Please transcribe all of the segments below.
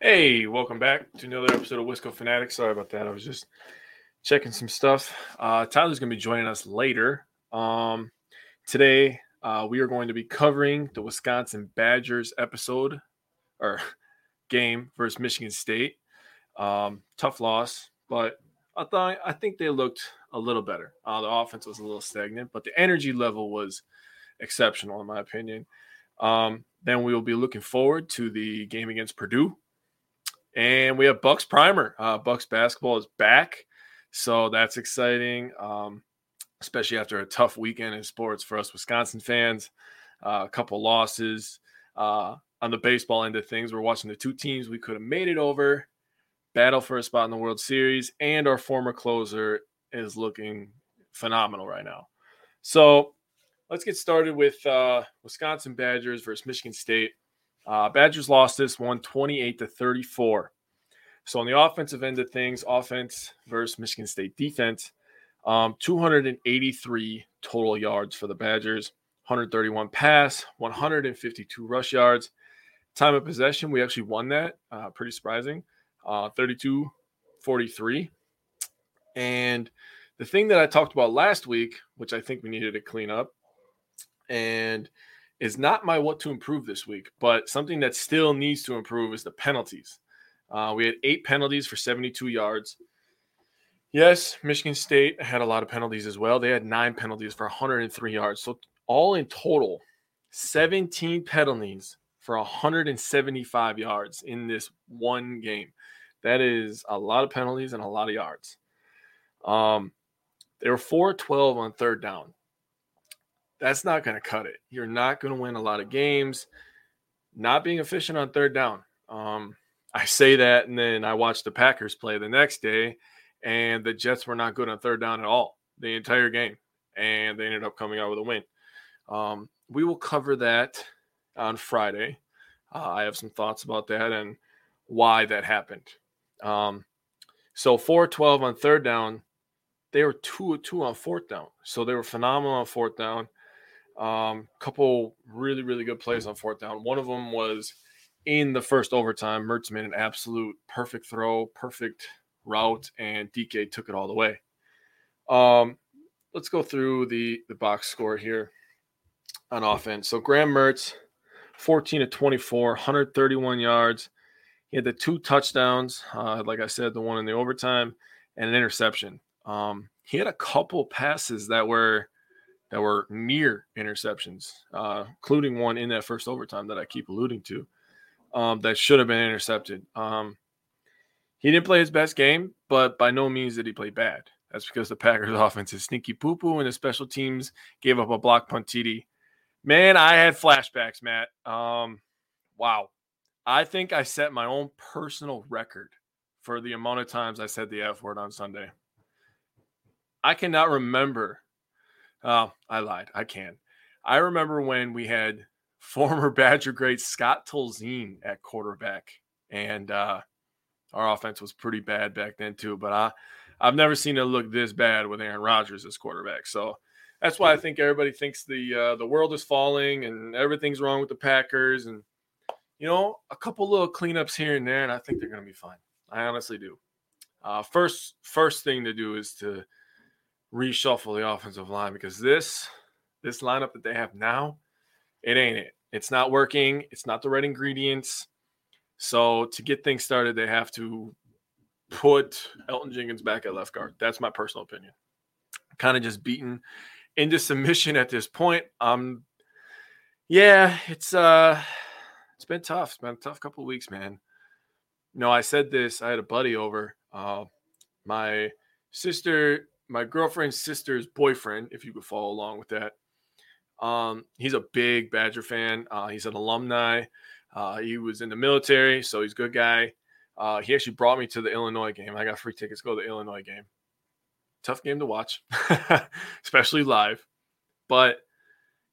Hey, welcome back to another episode of Wisco Fanatics. Sorry about that. I was just checking some stuff. Uh, Tyler's going to be joining us later. Um, today, uh, we are going to be covering the Wisconsin Badgers episode or game versus Michigan State. Um, tough loss, but I thought I think they looked a little better. Uh, the offense was a little stagnant, but the energy level was exceptional in my opinion. Um, then we will be looking forward to the game against Purdue and we have Bucks primer. Uh, Bucks basketball is back, so that's exciting. Um, especially after a tough weekend in sports for us Wisconsin fans. Uh, a couple losses uh, on the baseball end of things. We're watching the two teams we could have made it over, battle for a spot in the World Series, and our former closer is looking phenomenal right now. So let's get started with uh, Wisconsin Badgers versus Michigan State. Uh, Badgers lost this one 28 to 34. So on the offensive end of things, offense versus Michigan State defense, um, 283 total yards for the Badgers, 131 pass, 152 rush yards. Time of possession, we actually won that. Uh, pretty surprising. Uh, 32 43. And the thing that I talked about last week, which I think we needed to clean up, and is not my what to improve this week, but something that still needs to improve is the penalties. Uh, we had eight penalties for 72 yards. Yes, Michigan State had a lot of penalties as well. They had nine penalties for 103 yards. So, all in total, 17 penalties for 175 yards in this one game. That is a lot of penalties and a lot of yards. Um, they were 4 12 on third down that's not going to cut it. You're not going to win a lot of games. Not being efficient on third down. Um, I say that, and then I watched the Packers play the next day, and the Jets were not good on third down at all the entire game, and they ended up coming out with a win. Um, we will cover that on Friday. Uh, I have some thoughts about that and why that happened. Um, so 4-12 on third down, they were two two on fourth down, so they were phenomenal on fourth down. Um, couple really, really good plays on fourth down. One of them was in the first overtime. Mertz made an absolute perfect throw, perfect route, and DK took it all the way. Um, let's go through the the box score here on offense. So Graham Mertz, 14 to 24, 131 yards. He had the two touchdowns, uh, like I said, the one in the overtime, and an interception. Um, he had a couple passes that were that were near interceptions, uh, including one in that first overtime that I keep alluding to, um, that should have been intercepted. Um, he didn't play his best game, but by no means did he play bad. That's because the Packers' offense is sneaky poo poo, and the special teams gave up a block punt TD. Man, I had flashbacks, Matt. Um, wow. I think I set my own personal record for the amount of times I said the F word on Sunday. I cannot remember Oh, I lied. I can. I remember when we had former Badger great Scott Tolzien at quarterback and uh, our offense was pretty bad back then too. But I, I've never seen it look this bad with Aaron Rodgers as quarterback. So that's why I think everybody thinks the uh, the world is falling and everything's wrong with the Packers. And you know, a couple little cleanups here and there, and I think they're going to be fine. I honestly do. Uh, first, first thing to do is to reshuffle the offensive line because this this lineup that they have now, it ain't it. It's not working. It's not the right ingredients. So to get things started, they have to put Elgton Jenkins back at left guard. That's my personal opinion. Kind of just beaten into submission at this point. Um, yeah, it's uh, it's been tough. It's been a tough couple weeks, man. No, I said this. I had a buddy over. Uh, my sister, my girlfriend's sister's boyfriend, if you could follow along with that. Um, he's a big Badger fan. Uh, he's an alumni. Uh, he was in the military, so he's a good guy. Uh, he actually brought me to the Illinois game. I got free tickets to go to the Illinois game. Tough game to watch, especially live. But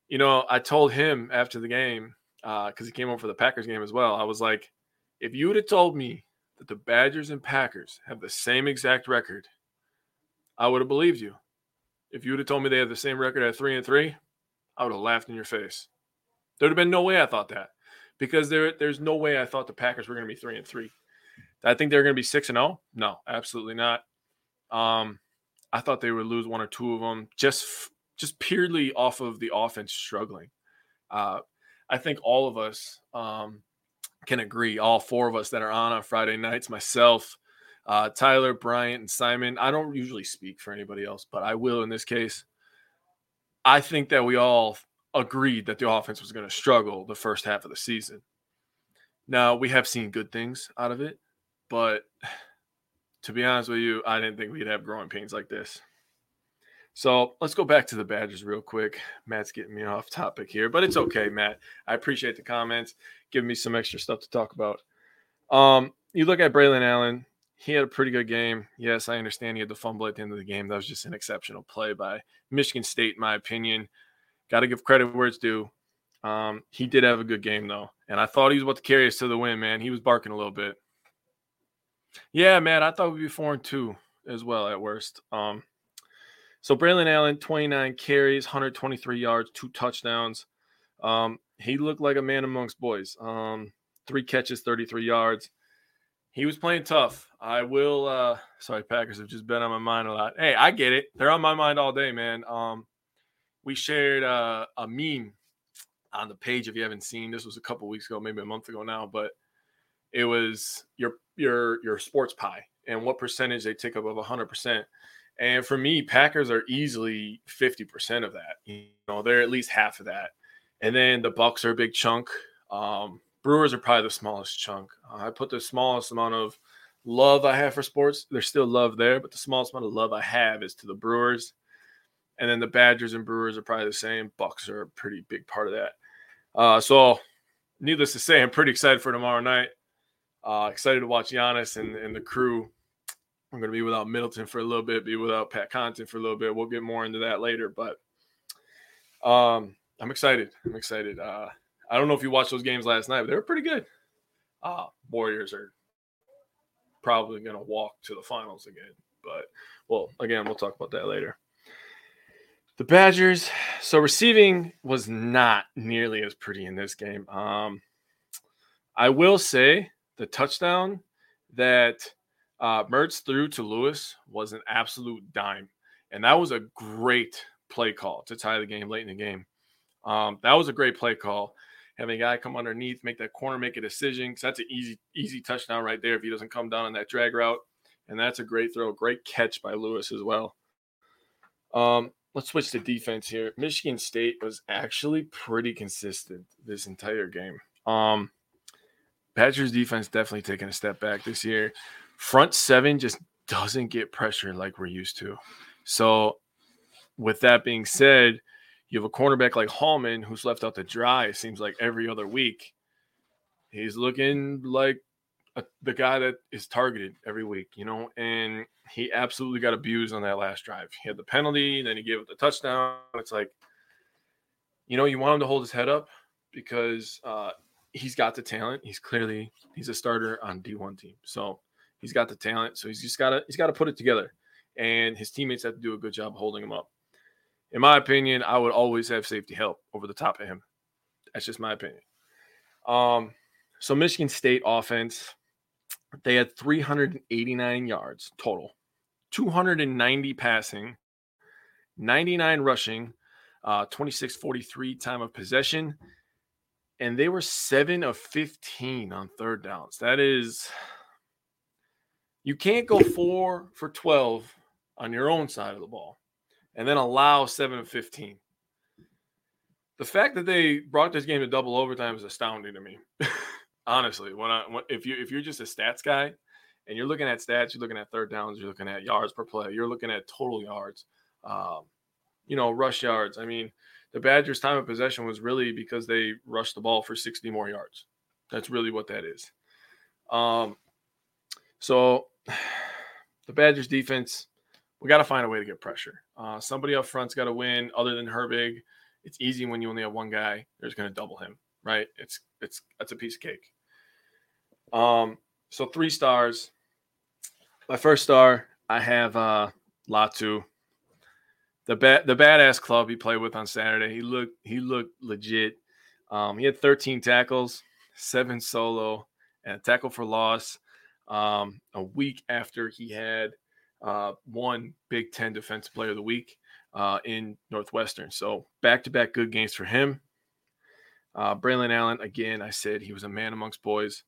you know, I told him after the game because uh, he came over for the Packers game as well. I was like, if you would have told me that the Badgers and Packers have the same exact record, I would have believed you. If you would have told me they had the same record at three and three, I would have laughed in your face. There'd have been no way I thought that because there, there's no way I thought the Packers were going to be three and three. I think they're going to be six and zero. Oh? No, absolutely not. Um, I thought they would lose one or two of them just just purely off of the offense struggling. Uh, I think all of us um, can agree. All four of us that are on on Friday nights, myself, uh, Tyler, Bryant, and Simon. I don't usually speak for anybody else, but I will in this case. I think that we all agreed that the offense was going to struggle the first half of the season. Now, we have seen good things out of it, but to be honest with you, I didn't think we'd have growing pains like this. So let's go back to the Badgers real quick. Matt's getting me off topic here, but it's okay, Matt. I appreciate the comments, giving me some extra stuff to talk about. Um, you look at Braylon Allen, he had a pretty good game. Yes, I understand he had the fumble at the end of the game. That was just an exceptional play by Michigan State, in my opinion. Got to give credit where it's due. Um, he did have a good game though, and I thought he was about to carry us to the win. Man, he was barking a little bit. Yeah, man, I thought we'd be four and two as well at worst. Um, so Braylon Allen, 29 carries, 123 yards, two touchdowns. Um, he looked like a man amongst boys. Um, three catches, 33 yards he was playing tough. I will. uh Sorry, Packers have just been on my mind a lot. Hey, I get it. They're on my mind all day, man. Um, we shared uh, a meme on the page. If you haven't seen, this was a couple weeks ago, maybe a month ago now, but it was your your your sports pie and what percentage they take up of 100 percent. And for me, Packers are easily 50% of that. You know, they're at least half of that. And then the Bucks are a big chunk. Um, Brewers are probably the smallest chunk. Uh, I put the smallest amount of love I have for sports. There's still love there, but the smallest amount of love I have is to the Brewers. And then the Badgers and Brewers are probably the same. Bucks are a pretty big part of that. Uh, so, needless to say, I'm pretty excited for tomorrow night. Uh, excited to watch Giannis and, and the crew. I'm going to be without Middleton for a little bit, be without Pat Connaughton for a little bit. We'll get more into that later, but um, I'm excited. I'm excited. Uh, I don't know if you watched those games last night, but they were pretty good. Uh, Warriors are probably going to walk to the finals again. But, well, again, we'll talk about that later. The Badgers, so receiving was not nearly as pretty in this game. Um, I will say the touchdown that uh, Mertz threw to Lewis was an absolute dime. And that was a great play call to tie the game late in the game. Um, that was a great play call having a guy come underneath, make that corner, make a decision. Because that's an easy, easy touchdown right there if he doesn't come down on that drag route. And that's a great throw, great catch by Lewis as well. Um, let's switch to defense here. Michigan State was actually pretty consistent this entire game. Um, Badgers defense definitely taking a step back this year. Front seven just doesn't get pressure like we're used to. So, with that being said, you have a cornerback like Hallman who's left out to dry, it seems like every other week. He's looking like a, the guy that is targeted every week, you know, and he absolutely got abused on that last drive. He had the penalty, then he gave it the touchdown. It's like, you know, you want him to hold his head up because uh, he's got the talent. He's clearly he's a starter on D1 team. So he's got the talent. So he's just gotta he's gotta put it together. And his teammates have to do a good job holding him up. In my opinion, I would always have safety help over the top of him. That's just my opinion. Um, so Michigan State offense, they had 389 yards total, 290 passing, 99 rushing, uh, 26 43 time of possession, and they were seven of 15 on third downs. That is, you can't go four for 12 on your own side of the ball and then allow seven of 15. The fact that they brought this game to double overtime is astounding to me. Honestly, when I when, if you if you're just a stats guy and you're looking at stats, you're looking at third downs, you're looking at yards per play, you're looking at total yards, um, you know, rush yards. I mean, the Badgers' time of possession was really because they rushed the ball for 60 more yards. That's really what that is. Um, so the Badgers defense, we got to find a way to get pressure. Uh, somebody up front's got to win other than Herbig. It's easy when you only have one guy. There's going to double him, right? It's it's that's a piece of cake. Um, so three stars. My first star, I have uh Latu the bad the badass club he played with on Saturday. He looked he looked legit. Um, he had 13 tackles, seven solo, and a tackle for loss. Um, a week after he had uh, one Big Ten Defensive Player of the Week uh, in Northwestern. So back to back good games for him. Uh, Braylon Allen, again, I said he was a man amongst boys.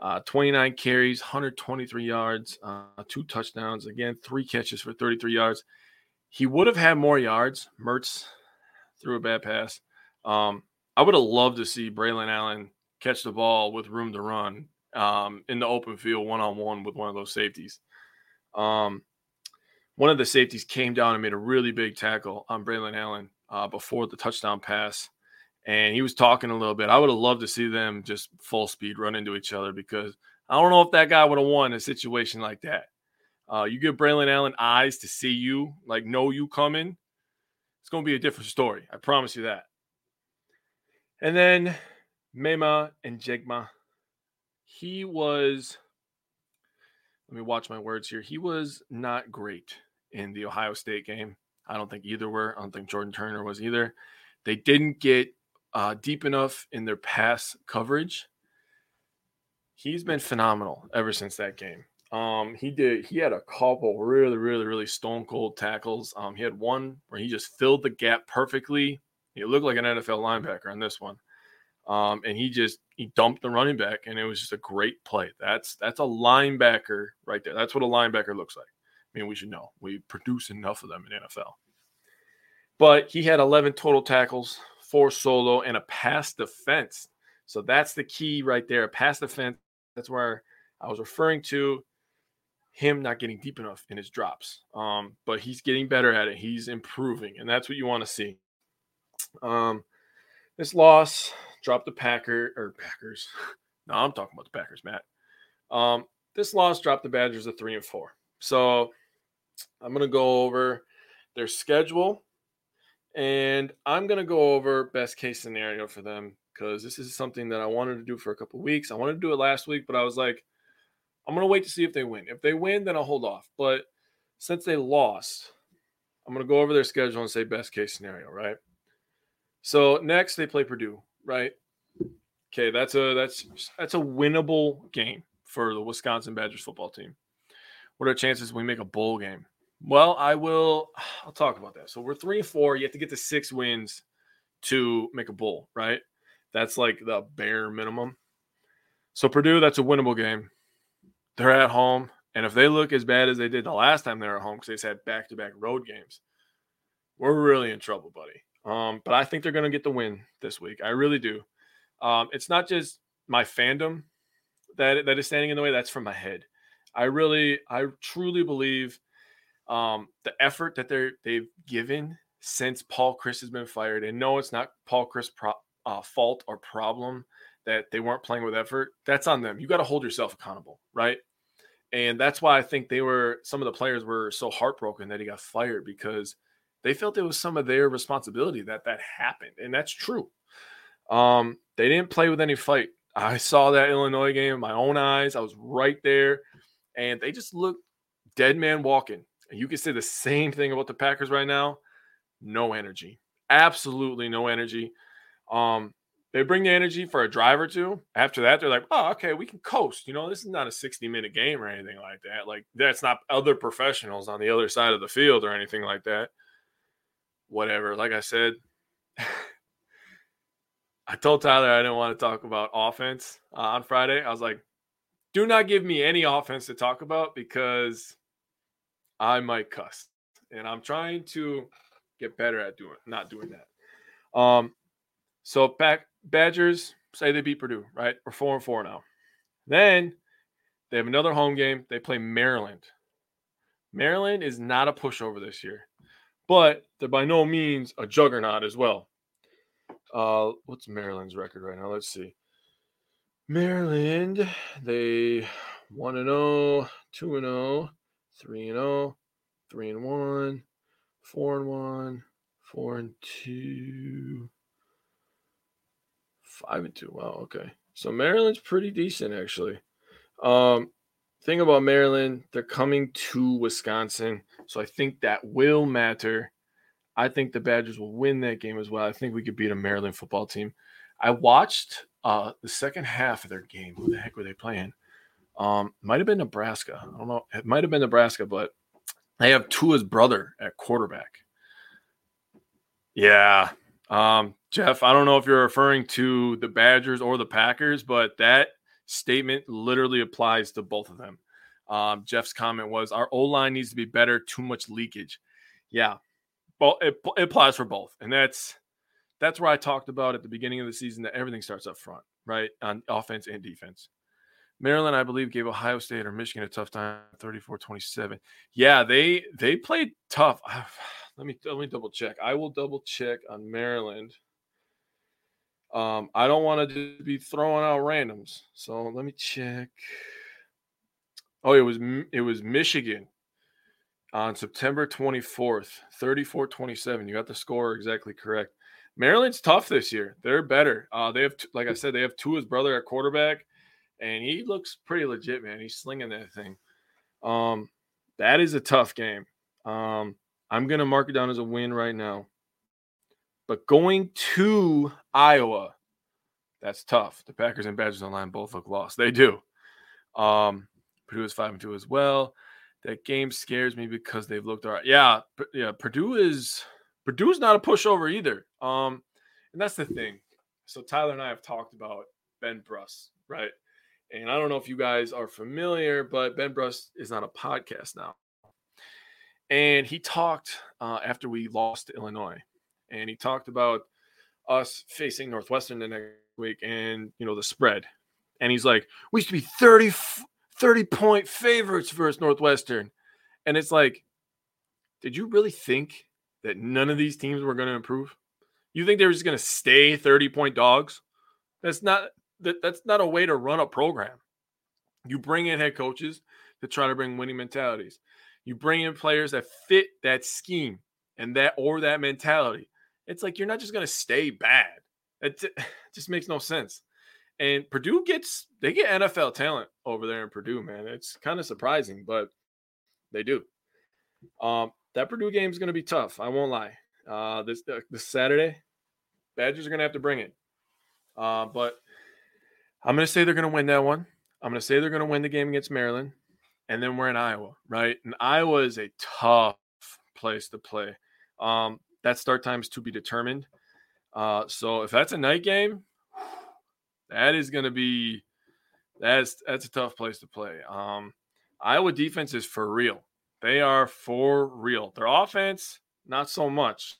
Uh, 29 carries, 123 yards, uh, two touchdowns. Again, three catches for 33 yards. He would have had more yards. Mertz threw a bad pass. Um, I would have loved to see Braylon Allen catch the ball with room to run um, in the open field one on one with one of those safeties. Um, one of the safeties came down and made a really big tackle on Braylon Allen uh, before the touchdown pass. And he was talking a little bit. I would have loved to see them just full speed run into each other because I don't know if that guy would have won a situation like that. Uh, you give Braylon Allen eyes to see you, like know you coming. It's going to be a different story. I promise you that. And then Maema Njongmeta, he was. Let me watch my words here. He was not great in the Ohio State game. I don't think either were. I don't think Jordan Turner was either. They didn't get uh, deep enough in their pass coverage. He's been phenomenal ever since that game. Um, he did. He had a couple really, really, really stone cold tackles. Um, he had one where he just filled the gap perfectly. He looked like an NFL linebacker on this one. Um, and he just he dumped the running back, and it was just a great play. That's that's a linebacker right there. That's what a linebacker looks like. I mean, we should know we produce enough of them in NFL. But he had 11 total tackles, four solo, and a pass defense. So that's the key right there. Pass defense. That's where I was referring to him not getting deep enough in his drops. Um, but he's getting better at it. He's improving, and that's what you want to see. Um, this loss dropped the Packer or Packers. no, I'm talking about the Packers, Matt. Um, this loss dropped the Badgers to three and four. So I'm gonna go over their schedule, and I'm gonna go over best case scenario for them because this is something that I wanted to do for a couple weeks. I wanted to do it last week, but I was like, I'm to wait to see if they win. If they win, then I'll hold off. But since they lost, I'm to go over their schedule and say best case scenario, right? So next they play Purdue, right? Okay, that's a that's that's a winnable game for the Wisconsin Badgers football team. What are chances we make a bowl game? Well, I will. I'll talk about that. So we're three and four. You have to get to six wins to make a bowl, right? That's like the bare minimum. So Purdue, that's a winnable game. They're at home. And if they look as bad as they did the last time they were at home, because they had back to back road games, we're really in trouble, buddy. Um, but I think they're going to get the win this week. I really do. Um, it's not just my fandom that that is standing in the way. That's from my head. I really, I truly believe um, the effort that they're they've given since Paul Chryst has been fired. And no, it's not Paul Chryst pro- uh, fault or problem that they weren't playing with effort, that's on them. You got to hold yourself accountable, right? And that's why I think they were some of the players were so heartbroken that he got fired because they felt it was some of their responsibility that that happened, and that's true. Um, they didn't play with any fight. I saw that Illinois game in my own eyes. I was right there, and they just looked dead man walking. And you can say the same thing about the Packers right now. No energy. Absolutely no energy. Um, they bring the energy for a drive or two. After that, they're like, oh, okay, we can coast. You know, this is not a 60 minute game or anything like that. Like, that's not other professionals on the other side of the field or anything like that. Whatever. Like I said, I told Tyler I didn't want to talk about offense uh, on Friday. I was like, do not give me any offense to talk about because I might cuss. And I'm trying to get better at doing not doing that. Um, so back Badgers say they beat Purdue, right? We're four and four now. Then they have another home game. They play Maryland. Maryland is not a pushover this year, but they're by no means a juggernaut as well. Uh, what's Maryland's record right now? Let's see. Maryland, they 1 and 0, 2 and 0, 3 and 0, 3 and 1, 4 and 1, 4 and 2, 5 and 2. Wow, okay. So Maryland's pretty decent actually. Um thing about Maryland, they're coming to Wisconsin, so I think that will matter I think the Badgers will win that game as well. I think we could beat a Maryland football team. I watched uh, the second half of their game. Who the heck were they playing? Um, might have been Nebraska. I don't know. It might have been Nebraska, but they have Tua's brother at quarterback. Yeah. Um, Jeff, I don't know if you're referring to the Badgers or the Packers, but that statement literally applies to both of them. Um, Jeff's comment was our O line needs to be better, too much leakage. Yeah, well, it, it applies for both, and that's that's where I talked about at the beginning of the season that everything starts up front, right, on offense and defense. Maryland, I believe, gave Ohio State or Michigan a tough time, 34-27. Yeah, they they played tough. Let me let me double check. I will double check on Maryland. Um, I don't want to be throwing out randoms, so let me check. Oh, it was it was Michigan on September 24th, 34 27. You got the score exactly correct. Maryland's tough this year. They're better. Uh, they have, like I said, they have Tua's brother at quarterback, and he looks pretty legit, man. He's slinging that thing. Um, that is a tough game. Um, I'm going to mark it down as a win right now. But going to Iowa, that's tough. The Packers and Badgers online both look lost. They do. Um, Purdue is five and two as well that game scares me because they've looked all right. Yeah, yeah. Purdue is Purdue's not a pushover either. Um, and that's the thing. So Tyler and I have talked about Ben Brust, right? And I don't know if you guys are familiar, but Ben Brust is on a podcast now. And he talked uh, after we lost to Illinois, and he talked about us facing Northwestern the next week and you know the spread. And he's like, we used to be 30, 30 point favorites versus Northwestern. And it's like, did you really think that none of these teams were going to improve? You think they were just going to stay 30 point dogs? That's not that, that's not a way to run a program. You bring in head coaches to try to bring winning mentalities. You bring in players that fit that scheme and that or that mentality. It's like you're not just going to stay bad. It just makes no sense. And Purdue gets they get NFL talent over there in Purdue, man. It's kind of surprising, but they do. Um, that Purdue game is going to be tough. I won't lie. Uh, this uh, this Saturday, Badgers are going to have to bring it. Uh, but I'm going to say they're going to win that one. I'm going to say they're going to win the game against Maryland, and then we're in Iowa, right? And Iowa is a tough place to play. Um, that start time is to be determined. Uh, so if that's a night game, that is going to be that's that's a tough place to play. Um, Iowa defense is for real. They are for real. Their offense, not so much.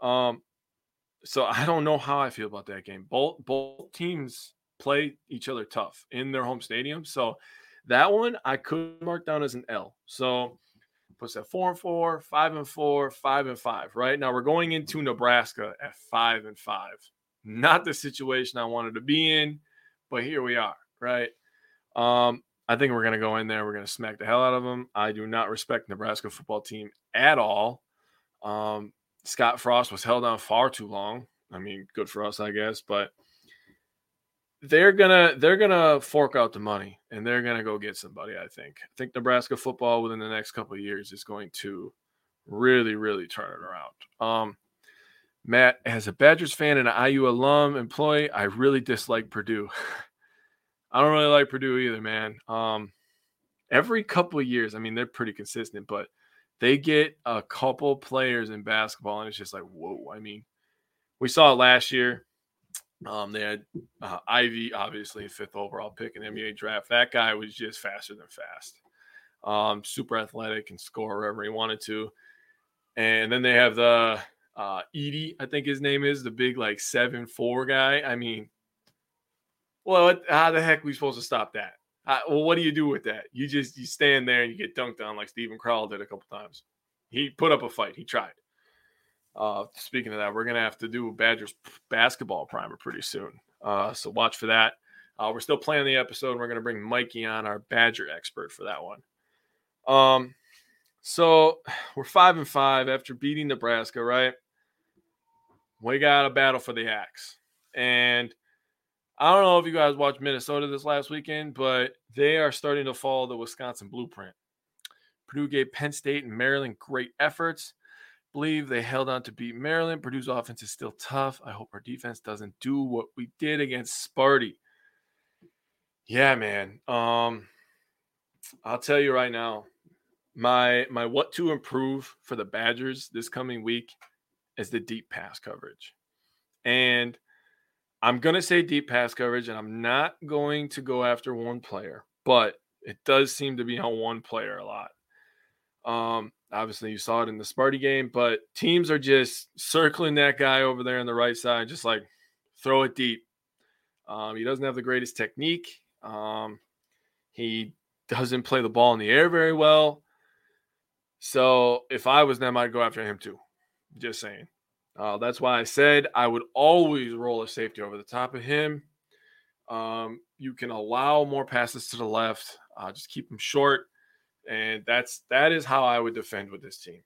Um, so I don't know how I feel about that game. Both both teams play each other tough in their home stadium. So that one I could mark down as an L. So puts at four and four, five and four, five and five. Right now we're going into Nebraska at five and five. Not the situation I wanted to be in, but here we are, right? Um, I think we're going to go in there. We're going to smack the hell out of them. I do not respect Nebraska football team at all. Um, Scott Frost was held on far too long. I mean, good for us, I guess. But they're gonna they're gonna fork out the money and they're gonna go get somebody. I think. I think Nebraska football within the next couple years is going to really, really turn it around. Um, Matt, as a Badgers fan and an IU alum employee, I really dislike Purdue. I don't really like Purdue either, man. Um, every couple years, I mean, they're pretty consistent, but they get a couple players in basketball, and it's just like, whoa. I mean, we saw it last year. Um, they had uh, Ivey, obviously, fifth overall pick in the NBA draft. That guy was just faster than fast. Um, super athletic and score wherever he wanted to. And then they have the uh, Edey, I think his name is the big like seven four guy. I mean, well, how the heck are we supposed to stop that? Uh, well, what do you do with that? You just you stand there and you get dunked on like Steven Crowl did a couple times. He put up a fight. He tried. Uh, speaking of that, we're gonna have to do a Badgers basketball primer pretty soon. Uh, so watch for that. Uh, we're still planning the episode. We're gonna bring Mikey on, our Badger expert, for that one. Um, so we're five and five after beating Nebraska, right? We got a battle for the axe, and I don't know if you guys watched Minnesota this last weekend, but they are starting to follow the Wisconsin blueprint. Purdue gave Penn State and Maryland great efforts. Believe they held on to beat Maryland. Purdue's offense is still tough. I hope our defense doesn't do what we did against Sparty. Yeah, man. Um, I'll tell you right now, my my what to improve for the Badgers this coming week is the deep pass coverage. And – I'm going to say deep pass coverage, and I'm not going to go after one player, but it does seem to be on one player a lot. Um, obviously, you saw it in the Sparty game, but teams are just circling that guy over there on the right side, just like throw it deep. Um, he doesn't have the greatest technique. Um, he doesn't play the ball in the air very well. So if I was them, I'd go after him too. Just saying. Uh, that's why I said I would always roll a safety over the top of him. Um, you can allow more passes to the left, uh, just keep them short, and that's that is how I would defend with this team.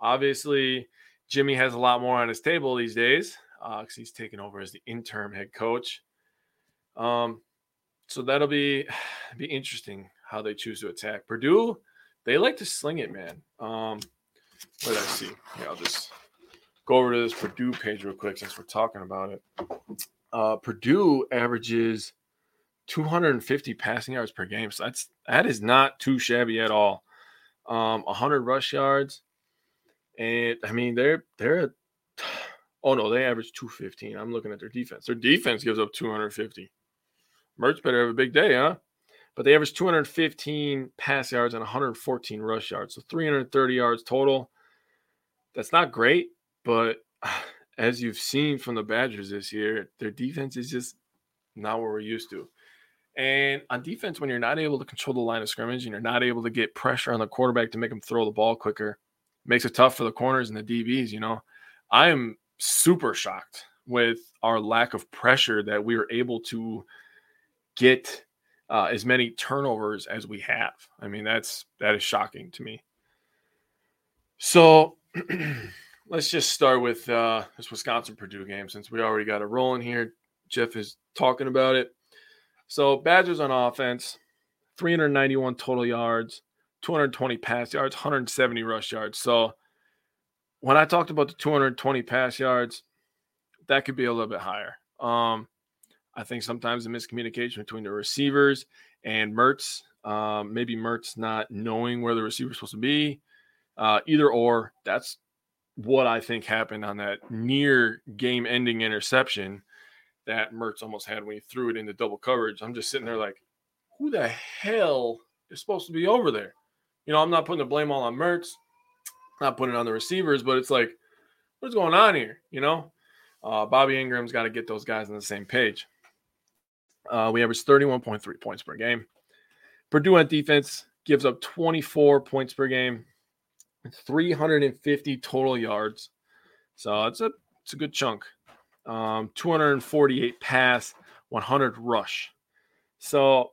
Obviously, Jimmy has a lot more on his table these days because uh, he's taken over as the interim head coach. Um, so that'll be be interesting how they choose to attack Purdue. They like to sling it, man. Um, what did I see? Yeah, I'll just go over to this Purdue page real quick since we're talking about it. Uh, Purdue averages 250 passing yards per game. So that's that is not too shabby at all. Um, 100 rush yards, and I mean they're they're A, oh no they average 215. I'm looking at their defense. Their defense gives up 250. Mertz better have a big day, huh? But they averaged 215 pass yards and 114 rush yards, so 330 yards total. That's not great, but as you've seen from the Badgers this year, their defense is just not what we're used to. And on defense, when you're not able to control the line of scrimmage and you're not able to get pressure on the quarterback to make him throw the ball quicker, makes it tough for the corners and the DBs. You know, I am super shocked with our lack of pressure that we were able to get uh, as many turnovers as we have. I mean, that's that is shocking to me. So let's just start with uh, this Wisconsin Purdue game since we already got it rolling here. Jeff is talking about it. So Badgers on offense, 391 total yards, 220 pass yards, 170 rush yards. So when I talked about the 220 pass yards, that could be a little bit higher. Um, I think sometimes the miscommunication between the receivers and Mertz, um, maybe Mertz not knowing where the receiver's supposed to be, uh, either or. That's what I think happened on that near game ending interception that Mertz almost had when he threw it into double coverage. I'm just sitting there like, who the hell is supposed to be over there? You know, I'm not putting the blame all on Mertz, not putting it on the receivers, but it's like, what's going on here? You know, uh, Bobby Engram's got to get those guys on the same page. Uh, we average 31.3 points per game. Purdue on defense gives up 24 points per game. 350 total yards. So it's a it's a good chunk. Um, 248 pass, 100 rush. So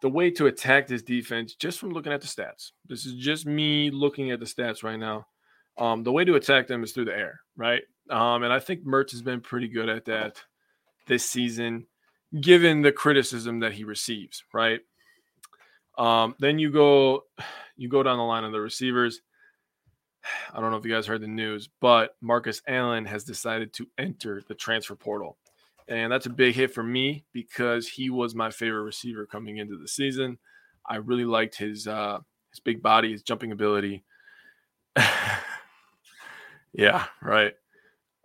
the way to attack this defense, just from looking at the stats, this is just me looking at the stats right now. um, the way to attack them is through the air, right? Um, and I think Mertz has been pretty good at that this season, given the criticism that he receives, right? Um, then you go, you go down the line of the receivers. I don't know if you guys heard the news, but Markus Allen has decided to enter the transfer portal. And that's a big hit for me because he was my favorite receiver coming into the season. I really liked his uh, his big body, his jumping ability. yeah, right.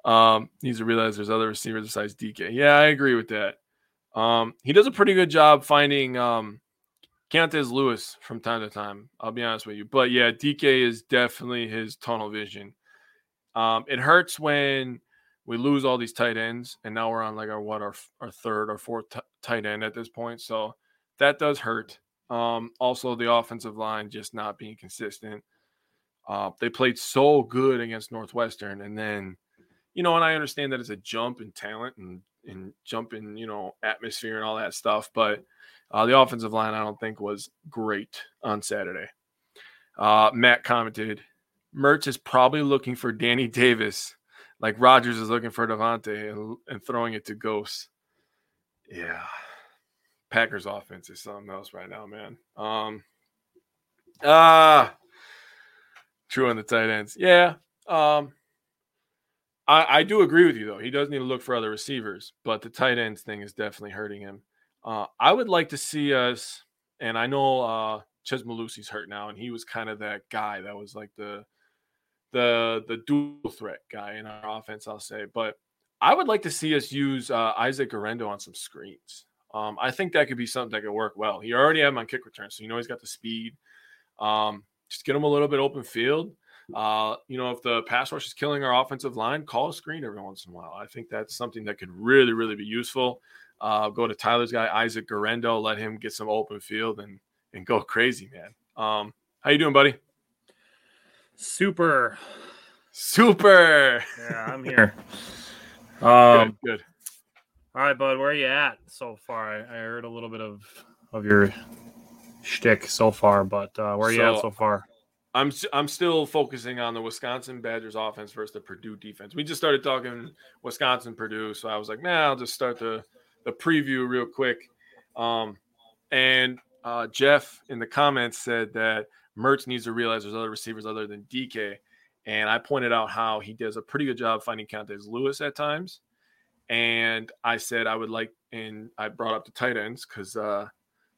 Um, needs to realize there's other receivers besides DK. Yeah, I agree with that. Um, he does a pretty good job finding um, Keontez Lewis from time to time. I'll be honest with you, but yeah, DK is definitely his tunnel vision. Um, it hurts when we lose all these tight ends, and now we're on like our what our our third or fourth t- tight end at this point. So that does hurt. Um, also, the offensive line just not being consistent. Uh, they played so good against Northwestern, and then you know, and I understand that it's a jump in talent and and jumping, you know atmosphere and all that stuff, but uh, the offensive line I don't think was great on Saturday. Uh, Matt commented, Mertz is probably looking for Danny Davis like Rodgers is looking for Davante and, throwing it to Ghosts. Yeah. Packers offense is something else right now, man. Um ah true on the tight ends. Yeah. Um I, I do agree with you though. He does need to look for other receivers, but the tight ends thing is definitely hurting him. Uh, I would like to see us, and I know uh Chez Mellusi's hurt now, and he was kind of that guy that was like the the the dual threat guy in our offense, I'll say. But I would like to see us use uh, Isaac Guerendo on some screens. Um, I think that could be something that could work well. He already had him on kick return, so you know he's got the speed. Um, just get him a little bit open field. Uh, you know, if the pass rush is killing our offensive line, call a screen every once in a while. I think that's something that could really, really be useful. Uh, go to Tyler's guy, Isaac Guerendo, let him get some open field and and go crazy, man. Um, how you doing, buddy? Super. Super. Yeah, I'm here. Um, good, good. All right, bud. Where are you at so far? I, I heard a little bit of of your shtick so far, but uh, where are you So- at so far? I'm I'm still focusing on the Wisconsin Badgers offense versus the Purdue defense. We just started talking Wisconsin Purdue, so I was like, nah, I'll just start the the preview real quick. Um, and uh, Jeff in the comments said that Mertz needs to realize there's other receivers other than DK, and I pointed out how he does a pretty good job finding Keontez Lewis at times. And I said I would like, and I brought up the tight ends because uh,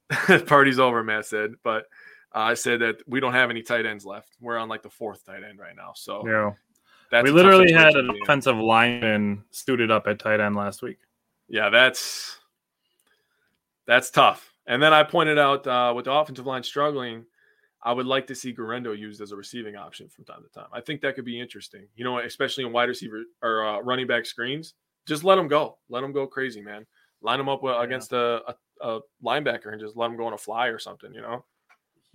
party's over. Matt said, but I said that we don't have any tight ends left. We're on like the fourth tight end right now. So Yeah, that's we literally had an to be in. offensive lineman suited up at tight end last week. Yeah, that's that's tough. And then I pointed out uh, with the offensive line struggling, I would like to see Guerendo used as a receiving option from time to time. I think that could be interesting. You know, especially in wide receiver or uh, running back screens. Just let them go. Let them go crazy, man. Line them up with, against a, a, a linebacker and just let them go on a fly or something. You know.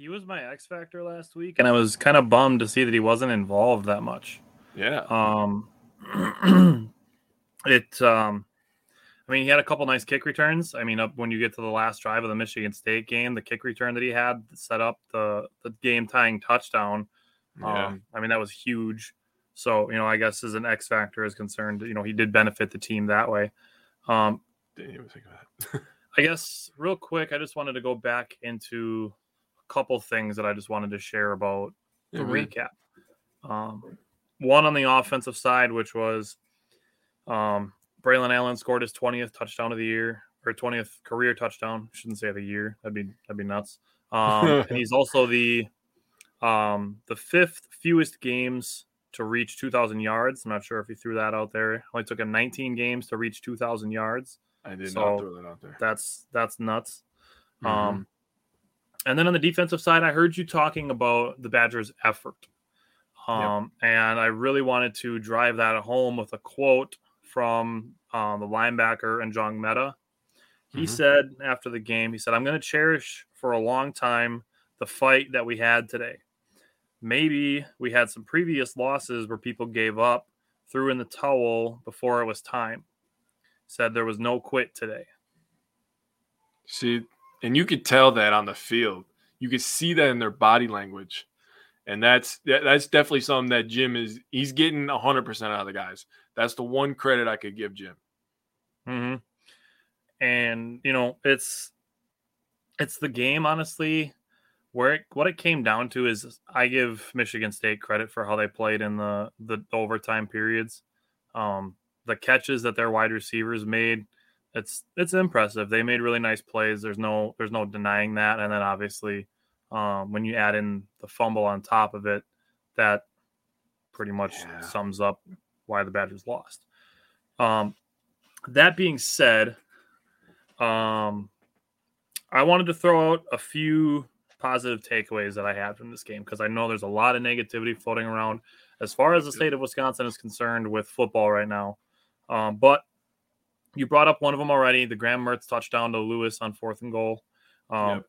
He was my X factor last week, and I was kind of bummed to see that he wasn't involved that much. Yeah. Um, it. Um, I mean, he had a couple nice kick returns. I mean, up when you get to the last drive of the Michigan State game, the kick return that he had set up the the game tying touchdown. Yeah. Um, I mean, that was huge. So, you know, I guess as an X factor is concerned, you know, he did benefit the team that way. Um, Didn't even think of that. I guess real quick, I just wanted to go back into couple things that I just wanted to share about the man. recap. Um, one on the offensive side, which was um, Braylon Allen scored his 20th touchdown of the year or 20th career touchdown. Shouldn't say of the year. That'd be that'd be nuts. Um, and he's also the um, the fifth fewest games to reach 2,000 yards. I'm not sure if he threw that out there. Only took him 19 games to reach 2,000 yards I did So, not throw that out there. that's that's nuts. Mhm. Um, and then on the defensive side, I heard you talking about the Badgers' effort, um, and I really wanted to drive that home with a quote from um, the linebacker Njongmeta. He Mhm. said after the game, he said, "I'm going to cherish for a long time the fight that we had today. Maybe we had some previous losses where people gave up, threw in the towel before it was time." Said there was no quit today. See, and you could tell that on the field. You could see that in their body language. And that's that, that's definitely something that Jim is he's getting 100% out of the guys. That's the one credit I could give Jim. Mm-hmm. And you know, it's it's the game honestly where it, what it came down to is I give Michigan State credit for how they played in the the overtime periods. Um, the catches that their wide receivers made, it's it's impressive. They made really nice plays. There's no there's no denying that. And then obviously, um, when you add in the fumble on top of it, that pretty much yeah. sums up why the Badgers lost. Um, that being said, um, I wanted to throw out a few positive takeaways that I had from this game because I know there's a lot of negativity floating around as far as the state of Wisconsin is concerned with football right now. Um, but you brought up one of them already the Graham Mertz touchdown to Lewis on fourth and goal. Um, yep.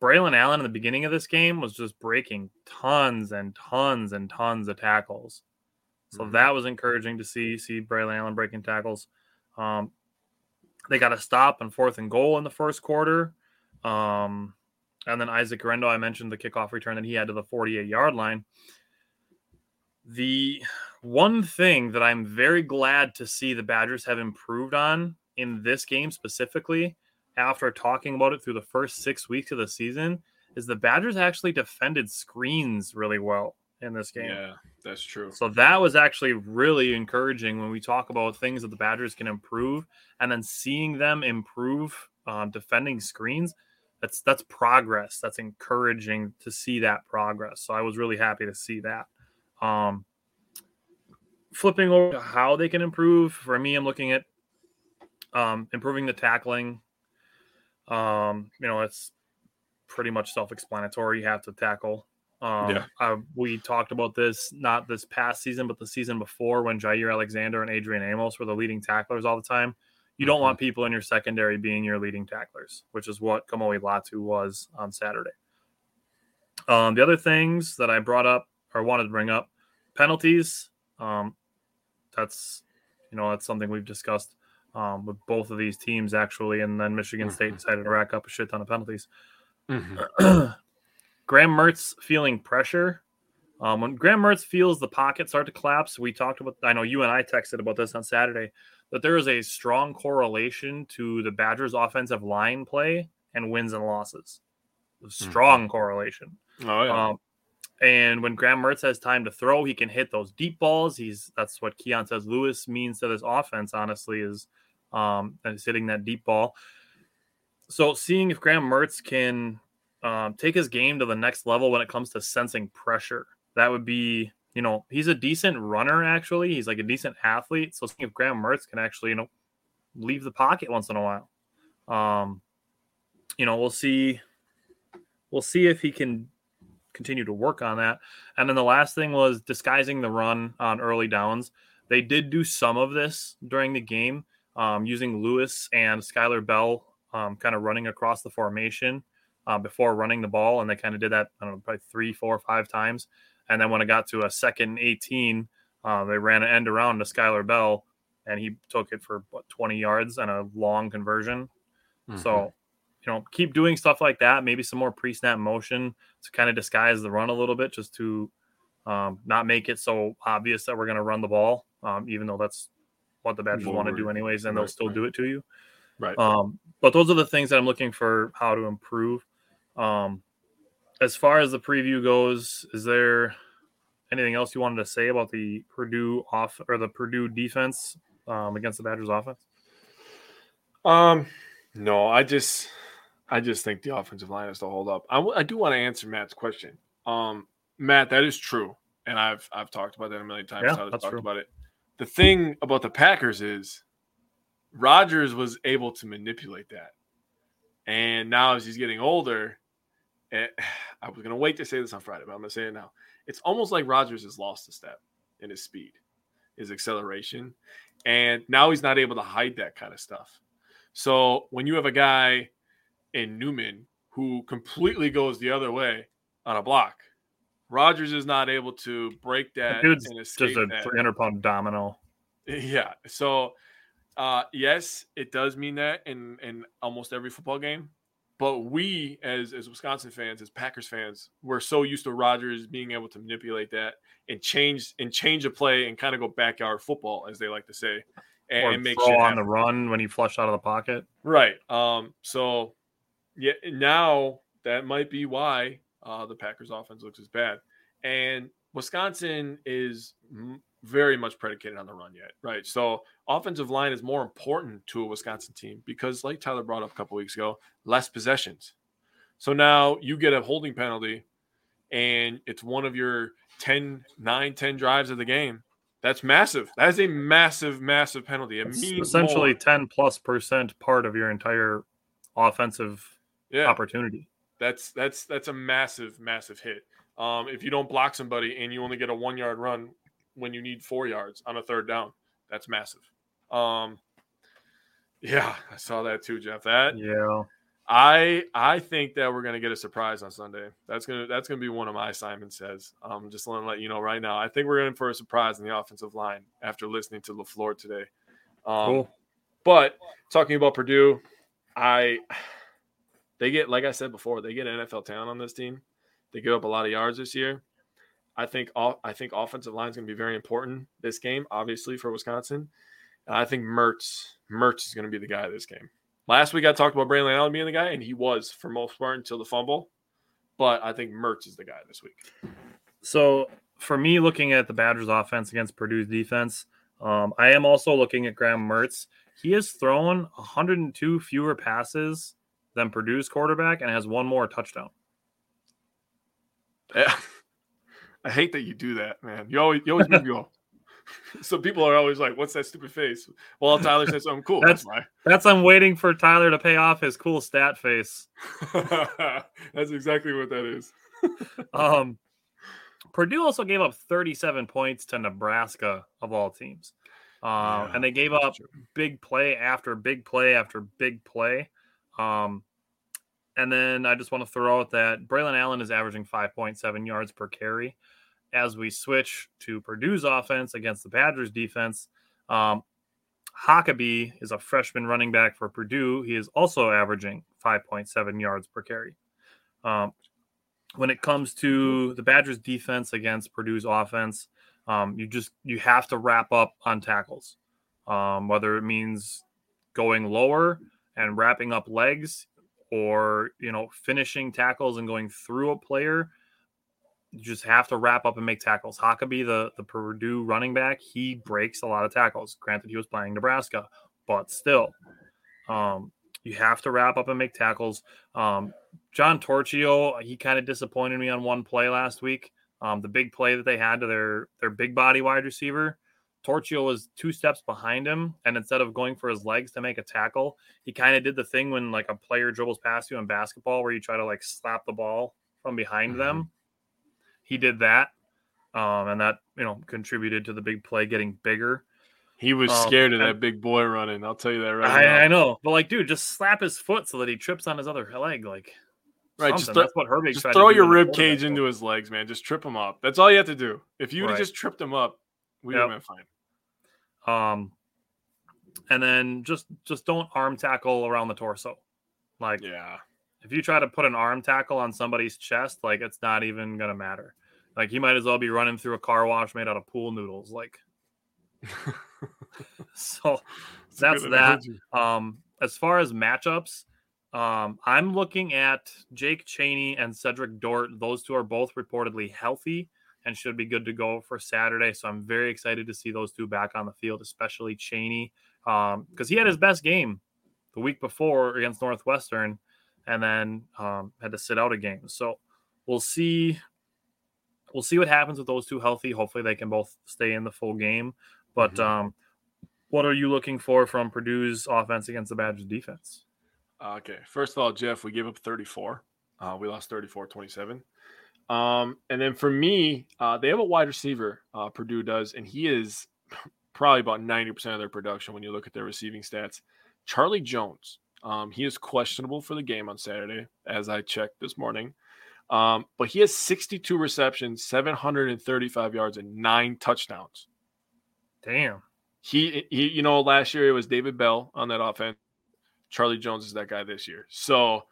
Braylon Allen in the beginning of this game was just breaking tons and tons and tons of tackles. So mm-hmm. that was encouraging to see see Braylon Allen breaking tackles. Um, they got a stop on fourth and goal in the first quarter. Um, and then Isaac Guerendo, I mentioned the kickoff return that he had to the 48 yard line. The one thing that I'm very glad to see the Badgers have improved on in this game specifically, after talking about it through the first six weeks of the season, is the Badgers actually defended screens really well in this game. Yeah, that's true. So that was actually really encouraging when we talk about things that the Badgers can improve, and then seeing them improve um, defending screens. That's that's progress. That's encouraging to see that progress. So I was really happy to see that. Um, flipping over to how they can improve for me, I'm looking at um, improving the tackling. Um, you know, it's pretty much self-explanatory. You have to tackle um, yeah. I, we talked about this not this past season, but the season before when Jaire Alexander and Adrian Amos were the leading tacklers all the time. You don't mm-hmm. want people in your secondary being your leading tacklers, which is what Kamo'i Latu was on Saturday. Um, the other things that I brought up or wanted to bring up penalties. Um, that's you know that's something we've discussed um, with both of these teams actually, and then Michigan mm-hmm. State decided to rack up a shit ton of penalties. Mm-hmm. Graham Mertz feeling pressure. Um, when Graham Mertz feels the pocket start to collapse, we talked about. I know you and I texted about this on Saturday that there is a strong correlation to the Badgers' offensive line play and wins and losses. Strong mm-hmm. correlation. Oh yeah. Um, and when Graham Mertz has time to throw, he can hit those deep balls. He's that's what Keontez Lewis means to this offense. Honestly, is um, is hitting that deep ball. So seeing if Graham Mertz can um, take his game to the next level when it comes to sensing pressure. That would be, you know, he's a decent runner actually. He's like a decent athlete. So seeing if Graham Mertz can actually, you know, leave the pocket once in a while. Um, you know, we'll see. We'll see if he can continue to work on that. And then the last thing was disguising the run on early downs. They did do some of this during the game, um, using Lewis and Skyler Bell um, kind of running across the formation uh, before running the ball, and they kind of did that I don't know probably three, four, five times. And then when it got to a second 18, uh, they ran an end around to Skyler Bell, and he took it for what 20 yards and a long conversion. Mm-hmm. So, you know, keep doing stuff like that. Maybe some more pre-snap motion to kind of disguise the run a little bit, just to um, not make it so obvious that we're going to run the ball, um, even though that's what the Badgers want to do anyways, and right, they'll still right. do it to you. Right. Um, but those are the things that I'm looking for how to improve. Um, as far as the preview goes, is there anything else you wanted to say about the Purdue off or the Purdue defense um, against the Badgers offense? Um, no, I just, I just think the offensive line has to hold up. I, I do want to answer Matt's question. Um, Matt, that is true, and I've I've talked about that a million times. Yeah, that's talked true. about it. The thing about the Packers is Rodgers was able to manipulate that, and now as he's getting older, and I was going to wait to say this on Friday, but I'm going to say it now. It's almost like Rodgers has lost a step in his speed, his acceleration, and now he's not able to hide that kind of stuff. So when you have a guy in Newman who completely goes the other way on a block, Rodgers is not able to break that. Dude's just a 300 pound domino. Yeah. So, uh, yes, it does mean that in in almost every football game, but we as as Wisconsin fans, as Packers fans, we're so used to Rodgers being able to manipulate that and change and change a play and kind of go backyard football, as they like to say, and, or and make throw on happen. the run when he flushed out of the pocket. Right. Um. So, yeah. Now that might be why uh, the Packers' offense looks as bad, and Wisconsin is very much predicated on the run yet. Right. So, offensive line is more important to a Wisconsin team because, like Tyler brought up a couple weeks ago, less possessions. So now you get a holding penalty, and it's one of your 10, 9, 10 drives of the game. That's massive. That is a massive, massive penalty. It It's means essentially more. 10 plus percent part of your entire offensive yeah. opportunity. That's that's that's a massive, massive hit. Um, if you don't block somebody and you only get a one yard run when you need four yards on a third down, that's massive. Um, yeah, I saw that too, Jeff. That Yeah. I I think that we're gonna get a surprise on Sunday. That's gonna that's gonna be one of my Simon says. Um, just want to let you know right now. I think we're in for a surprise in the offensive line after listening to LaFleur today. Um, Cool. but talking about Purdue, I they get like I said before, they get NFL talent on this team. They give up a lot of yards this year. I think I think offensive line is going to be very important this game, obviously for Wisconsin. And I think Mertz Mertz is going to be the guy this game. Last week I talked about Braylon Allen being the guy, and he was for most part until the fumble. But I think Mertz is the guy this week. So for me, looking at the Badgers offense against Purdue's defense, um, I am also looking at Graham Mertz. He has thrown 102 fewer passes than Purdue's quarterback and has one more touchdown. Yeah. I hate that you do that, man. You always you always make me go. So people are always like, "What's that stupid face?" Well, Tyler said something cool. That's, That's- That's I'm waiting for Tyler to pay off his cool stat face. That's exactly what that is. Um, Purdue also gave up 37 points to Nebraska of all teams, um, Yeah, and they gave up true. big play after big play after big play. Um, and then I just want to throw out that Braylon Allen is averaging 5.7 yards per carry. As we switch to Purdue's offense against the Badgers defense, um, Huckabee is a freshman running back for Purdue. He is also averaging 5.7 yards per carry. Um, when it comes to the Badgers defense against Purdue's offense, um, you just you have to wrap up on tackles, um, whether it means going lower and wrapping up legs, or you know finishing tackles and going through a player. You just have to wrap up and make tackles. Huckabee, the the Purdue running back, he breaks a lot of tackles. Granted, he was playing Nebraska, but still, um, you have to wrap up and make tackles. Um, John Torchio, he kind of disappointed me on one play last week. Um, the big play that they had to their their big body wide receiver, Torchio was two steps behind him, and instead of going for his legs to make a tackle, he kind of did the thing when like a player dribbles past you in basketball, where you try to like slap the ball from behind them. He did that, um, and that you know contributed to the big play getting bigger. He was Um, scared of and- that big boy running. I'll tell you that right now. I, I know, but like, dude, just slap his foot so that he trips on his other leg, like. Right, just throw- That's what Herbig Just throw your rib cage into his legs, man. Just trip him up. That's all you have to do. If you would have Right. just tripped him up, we Yep. been fine. Um, and then just just don't arm tackle around the torso. Like Yeah. if you try to put an arm tackle on somebody's chest, like it's not even gonna matter. Like you might as well be running through a car wash made out of pool noodles. Like so that's that. Um, as far as matchups, um, I'm looking at Jake Chaney and Cedric Dort. Those two are both reportedly healthy and should be good to go for Saturday. So I'm very excited to see those two back on the field, especially Chaney, because he had his best game the week before against Northwestern, and then um, had to sit out a game. So we'll see. We'll see what happens with those two healthy. Hopefully, they can both stay in the full game. But Mhm. um, what are you looking for from Purdue's offense against the Badgers defense? Okay. First of all, Jeff, we gave up 34. Uh, we lost 34 27. Um, and then for me, uh, they have a wide receiver, uh, Purdue does, and he is probably about 90% of their production when you look at their receiving stats. Charlie Jones. Um, he is questionable for the game on Saturday, as I checked this morning. Um, but he has 62 receptions, 735 yards, and nine touchdowns. Damn. He, he, you know, last year it was David Bell on that offense. Charlie Jones is that guy this year. So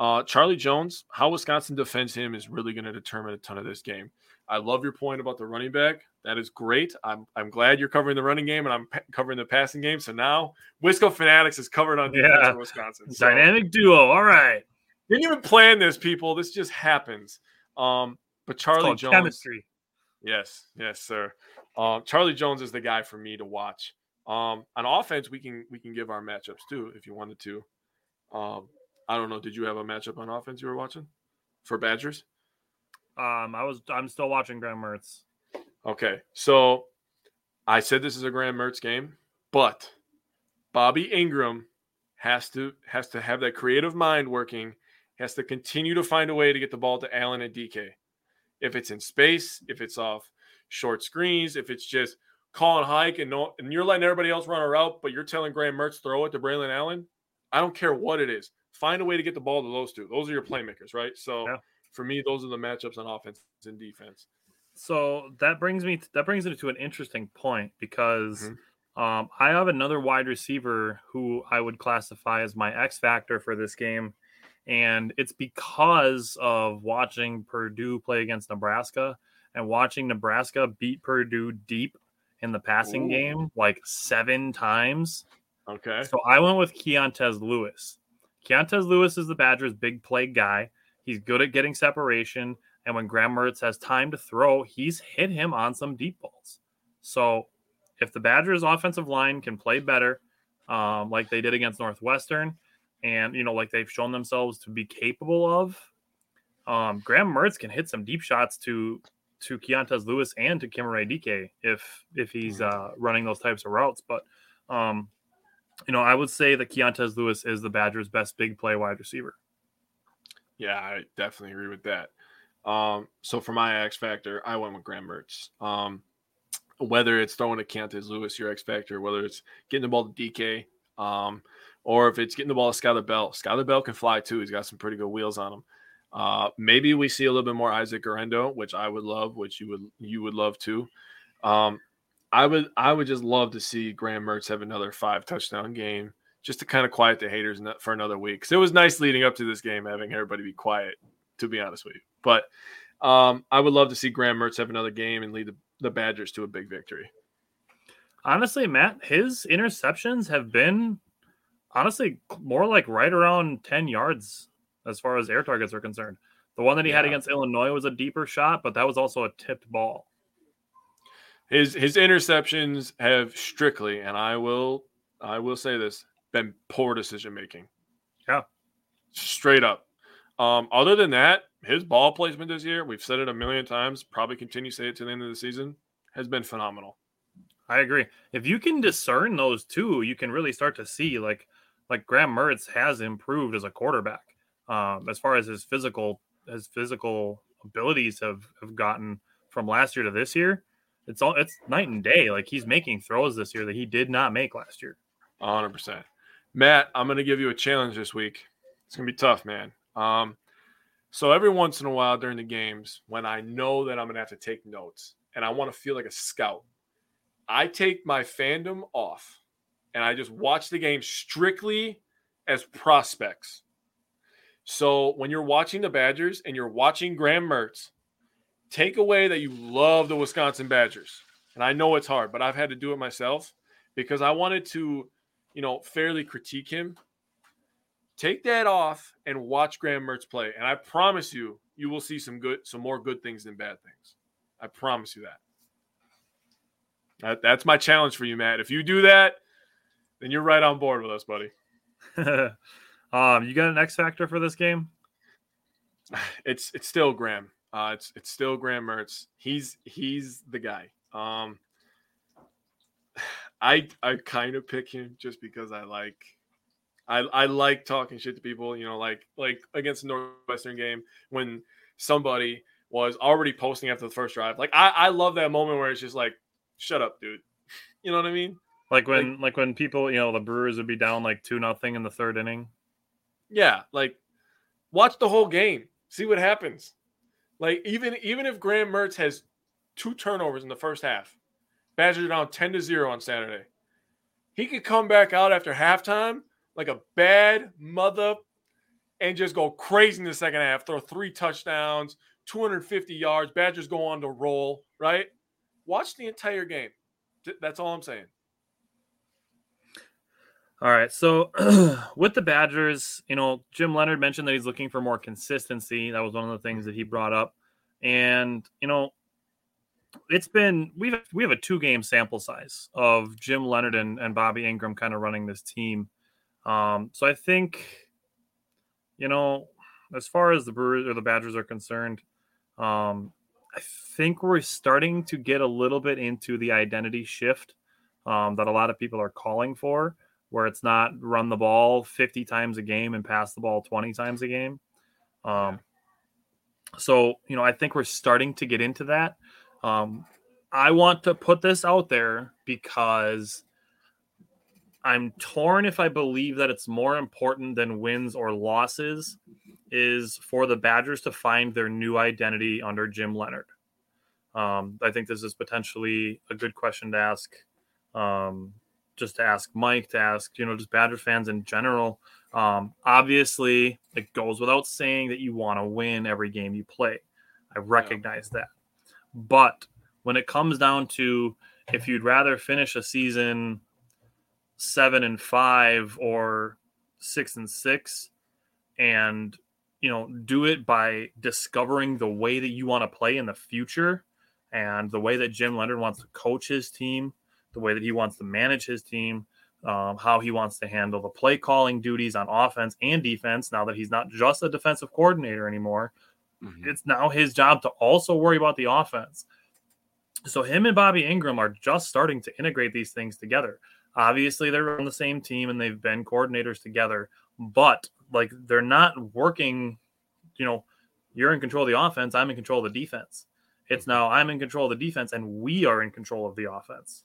Uh, Charlie Jones, how Wisconsin defends him is really going to determine a ton of this game. I love your point about the running back. That is great. I'm I'm glad you're covering the running game and I'm pa- covering the passing game. So now Wisco Fanatics is covered on defense Yeah. for Wisconsin. So Dynamic duo. All right. didn't even plan this, people. This just happens. Um, but Charlie Jones, chemistry. yes, yes, sir. Um, Charlie Jones is the guy for me to watch. Um, on offense, we can we can give our matchups too if you wanted to. Um, I don't know. Did you have a matchup on offense you were watching for Badgers? Um, I was I'm still watching Graham Mertz. Okay, so I said this is a Graham Mertz game, but Bobby Engram has to has to have that creative mind working. Has to continue to find a way to get the ball to Allen and Dike. If it's in space, if it's off short screens, if it's just calling hike and no, and you're letting everybody else run a route, but you're telling Graham Mertz throw it to Braylon Allen. I don't care what it is. Find a way to get the ball to those two. Those are your playmakers, right? So Yeah. for me, those are the matchups on offense and defense. So that brings me that brings it to an interesting point because Mhm. um, I have another wide receiver who I would classify as my X factor for this game, and it's because of watching Purdue play against Nebraska and watching Nebraska beat Purdue deep in the passing Ooh. game like seven times. Okay. So I went with Keontez Lewis. Keontez Lewis is the Badgers' big play guy. He's good at getting separation. And when Graham Mertz has time to throw, he's hit him on some deep balls. So if the Badgers' offensive line can play better, um, like they did against Northwestern, and you know, like they've shown themselves to be capable of, um, Graham Mertz can hit some deep shots to to Keontez Lewis and to Chimere Dike if if he's uh, running those types of routes. But um, you know, I would say that Keontez Lewis is the Badgers' best big play wide receiver. Yeah, I definitely agree with that. Um, so for my X factor, I went with Graham Mertz. Um, whether it's throwing to Keontez Lewis, your X factor, whether it's getting the ball to Dike, um, or if it's getting the ball to Skyler Bell. Skyler Bell can fly too. He's got some pretty good wheels on him. Uh, maybe we see a little bit more Isaac Guerendo, which I would love, which you would you would love too. Um, I would I would just love to see Graham Mertz have another five touchdown game just to kind of quiet the haters for another week. 'Cause it was nice leading up to this game having everybody be quiet, to be honest with you. But um, I would love to see Graham Mertz have another game and lead the, the Badgers to a big victory. Honestly, Matt, his interceptions have been honestly more like right around 10 yards as far as air targets are concerned. The one that he had against Illinois was a deeper shot, but that was also a tipped ball. His his interceptions have strictly, and I will I will say this, been poor decision making. Yeah. Straight up. Um, other than that, his ball placement this year, we've said it a million times, probably continue to say it to the end of the season, has been phenomenal. I agree. If you can discern those two, you can really start to see like like Graham Mertz has improved as a quarterback. Um, as far as his physical his physical abilities have have gotten from last year to this year, it's all it's night and day. Like he's making throws this year that he did not make last year. 100%. Matt, I'm going to give you a challenge this week. It's going to be tough, man. Um, so every once in a while during the games, when I know that I'm going to have to take notes and I want to feel like a scout, I take my fandom off and I just watch the game strictly as prospects. So when you're watching the Badgers and you're watching Graham Mertz, take away that you love the Wisconsin Badgers. And I know it's hard, but I've had to do it myself because I wanted to, you know, fairly critique him. Take that off and watch Graham Mertz play, and I promise you, you will see some good, some more good things than bad things. I promise you that. that that's my challenge for you, Matt. If you do that, then you're right on board with us, buddy. um, you got an X factor for this game? It's it's still Graham. Uh, it's it's still Graham Mertz. He's he's the guy. Um, I I kind of pick him just because I like I I like talking shit to people. You know, like like against the Northwestern game when somebody was already posting after the first drive. Like I I love that moment where it's just like, shut up, dude. You know what I mean? Like when like, when people, you know, the Brewers would be down like two nothing in the third inning. Yeah, like watch the whole game, see what happens. Like even even if Graham Mertz has two turnovers in the first half, Badgers are down ten to zero on Saturday. He could come back out after halftime like a bad mother, and just go crazy in the second half, throw three touchdowns, 250 yards, Badgers go on to roll, right? Watch the entire game. That's all I'm saying. All right. So with the Badgers, you know, Jim Leonhard mentioned that he's looking for more consistency. That was one of the things that he brought up. And, you know, it's been we've we have a two game sample size of Jim Leonhard and, and Bobby Engram kind of running this team. Um, so I think, you know, as far as the Brewers or the Badgers are concerned, um, I think we're starting to get a little bit into the identity shift um, that a lot of people are calling for where it's not run the ball 50 times a game and pass the ball 20 times a game. Um, so, you know, I think we're starting to get into that. Um, I want to put this out there because I'm torn if I believe that it's more important than wins or losses is for the Badgers to find their new identity under Jim Leonhard. Um, I think this is potentially a good question to ask um, just to ask Mike, to ask, you know, just Badger fans in general. Um, obviously, it goes without saying that you want to win every game you play. I recognize yeah. that. But when it comes down to if you'd rather finish a season seven and five or six and six and you know do it by discovering the way that you want to play in the future and the way that Jim Leonhard wants to coach his team the way that he wants to manage his team, um, how he wants to handle the play calling duties on offense and defense. Now that he's not just a defensive coordinator anymore, mm-hmm. it's now his job to also worry about the offense. So him and Bobby Engram are just starting to integrate these things together. Obviously, they're on the same team and they've been coordinators together, but like they're not working. You know, you're in control of the offense. I'm in control of the defense. It's mm-hmm. now I'm in control of the defense and we are in control of the offense.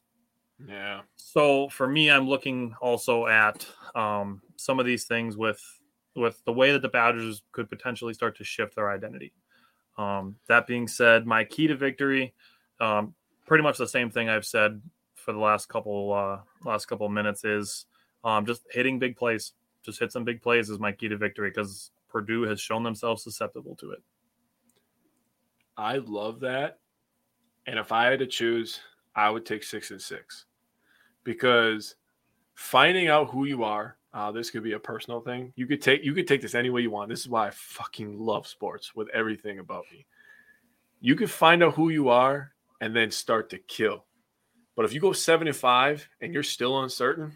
Yeah. So for me, I'm looking also at um, some of these things with with the way that the Badgers could potentially start to shift their identity. Um, that being said, my key to victory, um, pretty much the same thing I've said for the last couple uh, last couple minutes is um, just hitting big plays. Just hit some big plays is my key to victory because Purdue has shown themselves susceptible to it. I love that, and if I had to choose, I would take six and six because finding out who you are. Uh, this could be a personal thing. You could take you could take this any way you want. This is why I fucking love sports with everything about me. You could find out who you are and then start to kill. But if you go seven and five and you're still uncertain,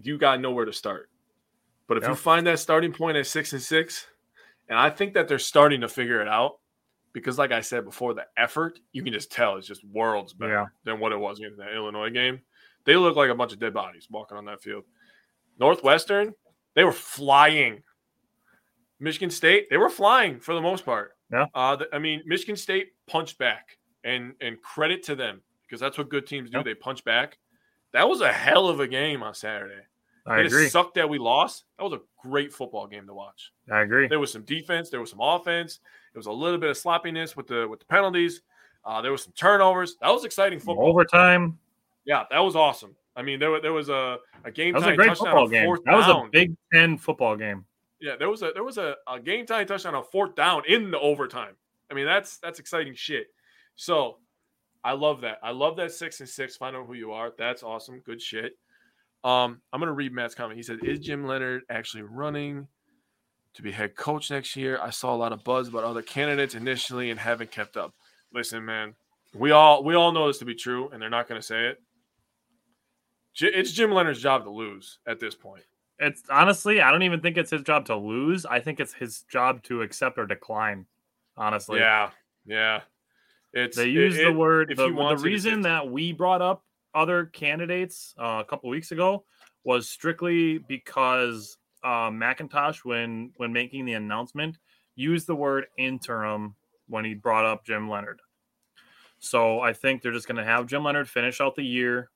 you got nowhere to start. But if you find that starting point at six and six, and I think that they're starting to figure it out, because like I said before, the effort you can just tell is just worlds better yeah. than what it was in that Illinois game. They look like a bunch of dead bodies walking on that field. Northwestern, they were flying. Michigan State, they were flying for the most part. Yeah. Uh, the, I mean, Michigan State punched back, and and credit to them because that's what good teams do. Yep. They punch back. That was a hell of a game on Saturday. I it agree. sucked that we lost. That was a great football game to watch. I agree. There was some defense. There was some offense. There was a little bit of sloppiness with the with the penalties. Uh, there was some turnovers. That was exciting football. Overtime. Yeah, that was awesome. I mean, there, there was a, a game that was a great football game. That was a Big Ten football game. Yeah, there was a there was a, a game time touchdown on fourth down in the overtime. I mean, that's that's exciting shit. So I love that. I love that six and six. Find out who you are. That's awesome. Good shit. Um, I'm gonna read Matt's comment. He said, "Is Jim Leonhard actually running to be head coach next year? I saw a lot of buzz about other candidates initially and haven't kept up. Listen, man, we all we all know this to be true, and they're not gonna say it it's Jim Leonhard's job to lose at this point. It's honestly, I don't even think it's his job to lose. I think it's his job to accept or decline. Honestly, yeah, yeah. It's they use it, the word. The, the reason that we brought up other candidates uh, a couple weeks ago was strictly because uh, McIntosh, when when making the announcement, used the word interim when he brought up Jim Leonhard. So I think they're just going to have Jim Leonhard finish out the year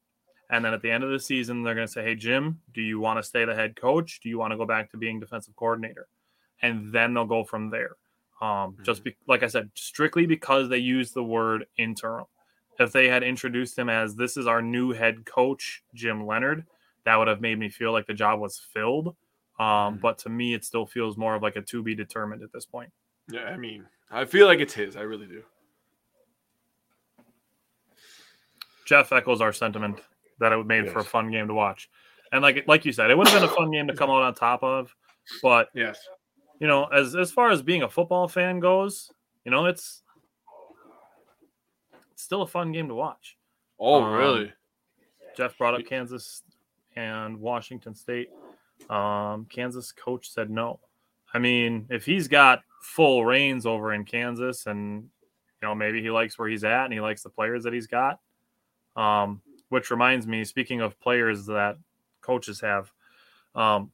and then at the end of the season, they're going to say, Hey, Jim, do you want to stay the head coach? Do you want to go back to being defensive coordinator? And then they'll go from there. Um, mm-hmm. Just be, like I said, strictly because they used the word interim. If they had introduced him as this is our new head coach, Jim Leonhard, that would have made me feel like the job was filled. Um, but to me, it still feels more of like a to be determined at this point. Yeah, I mean, I feel like it's his. I really do. Jeff echoes our sentiment that it made for a fun game to watch. And like like you said, it would have been a fun game to come out on top of. But Yes. you know, as as far as being a football fan goes, you know, it's it's still a fun game to watch. Oh, Um, really? Jeff brought up Kansas and Washington State. Um, Kansas coach said no. I mean, if he's got full reins over in Kansas, and you know maybe he likes where he's at and he likes the players that he's got. Um, which reminds me, speaking of players that coaches have, um,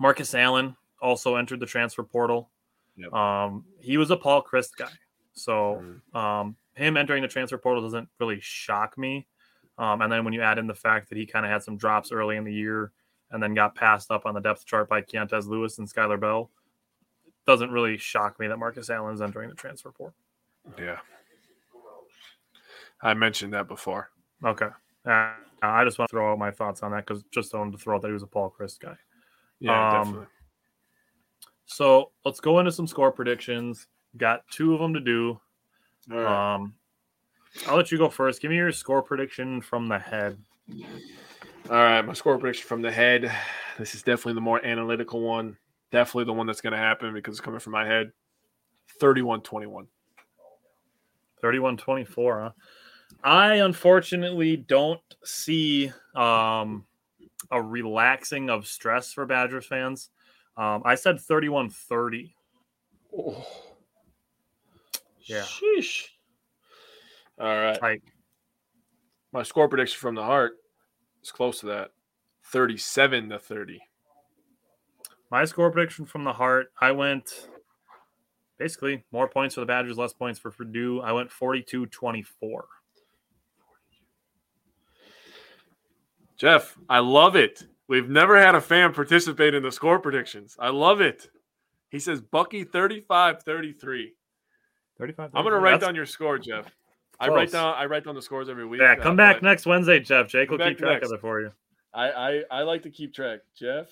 Markus Allen also entered the transfer portal. Yep. Um, he was a Paul Chryst guy, so um, him entering the transfer portal doesn't really shock me. Um, and then when you add in the fact that he kind of had some drops early in the year and then got passed up on the depth chart by Keontez Lewis and Skyler Bell, it doesn't really shock me that Markus Allen is entering the transfer portal. Yeah. I mentioned that before. Okay. Uh, I just want to throw out my thoughts on that because just wanted to throw out that he was a Paul Chryst guy. Yeah, Um, definitely. So let's go into some score predictions. Got two of them to do. Right. Um, I'll let you go first. Give me your score prediction from the head. All right, my score prediction from the head. This is definitely the more analytical one. Definitely the one that's going to happen because it's coming from my head. 31 21. 31 24, huh? I unfortunately don't see um, a relaxing of stress for Badgers fans. Um, I said 31 30. Oh. Yeah. Sheesh. All right. My score prediction from the heart is close to that 37 to 30. my score prediction from the heart, I went basically more points for the Badgers, less points for Purdue. I went 42 24. Jeff, I love it. We've never had a fan participate in the score predictions. I love it. He says Bucky 35 33. 35. I'm gonna write That's- down your score, Jeff. I write down I write down the scores every week. Yeah, uh, come back next Wednesday, Jeff. Jake will keep track next. of it for you. I, I I like to keep track. Jeff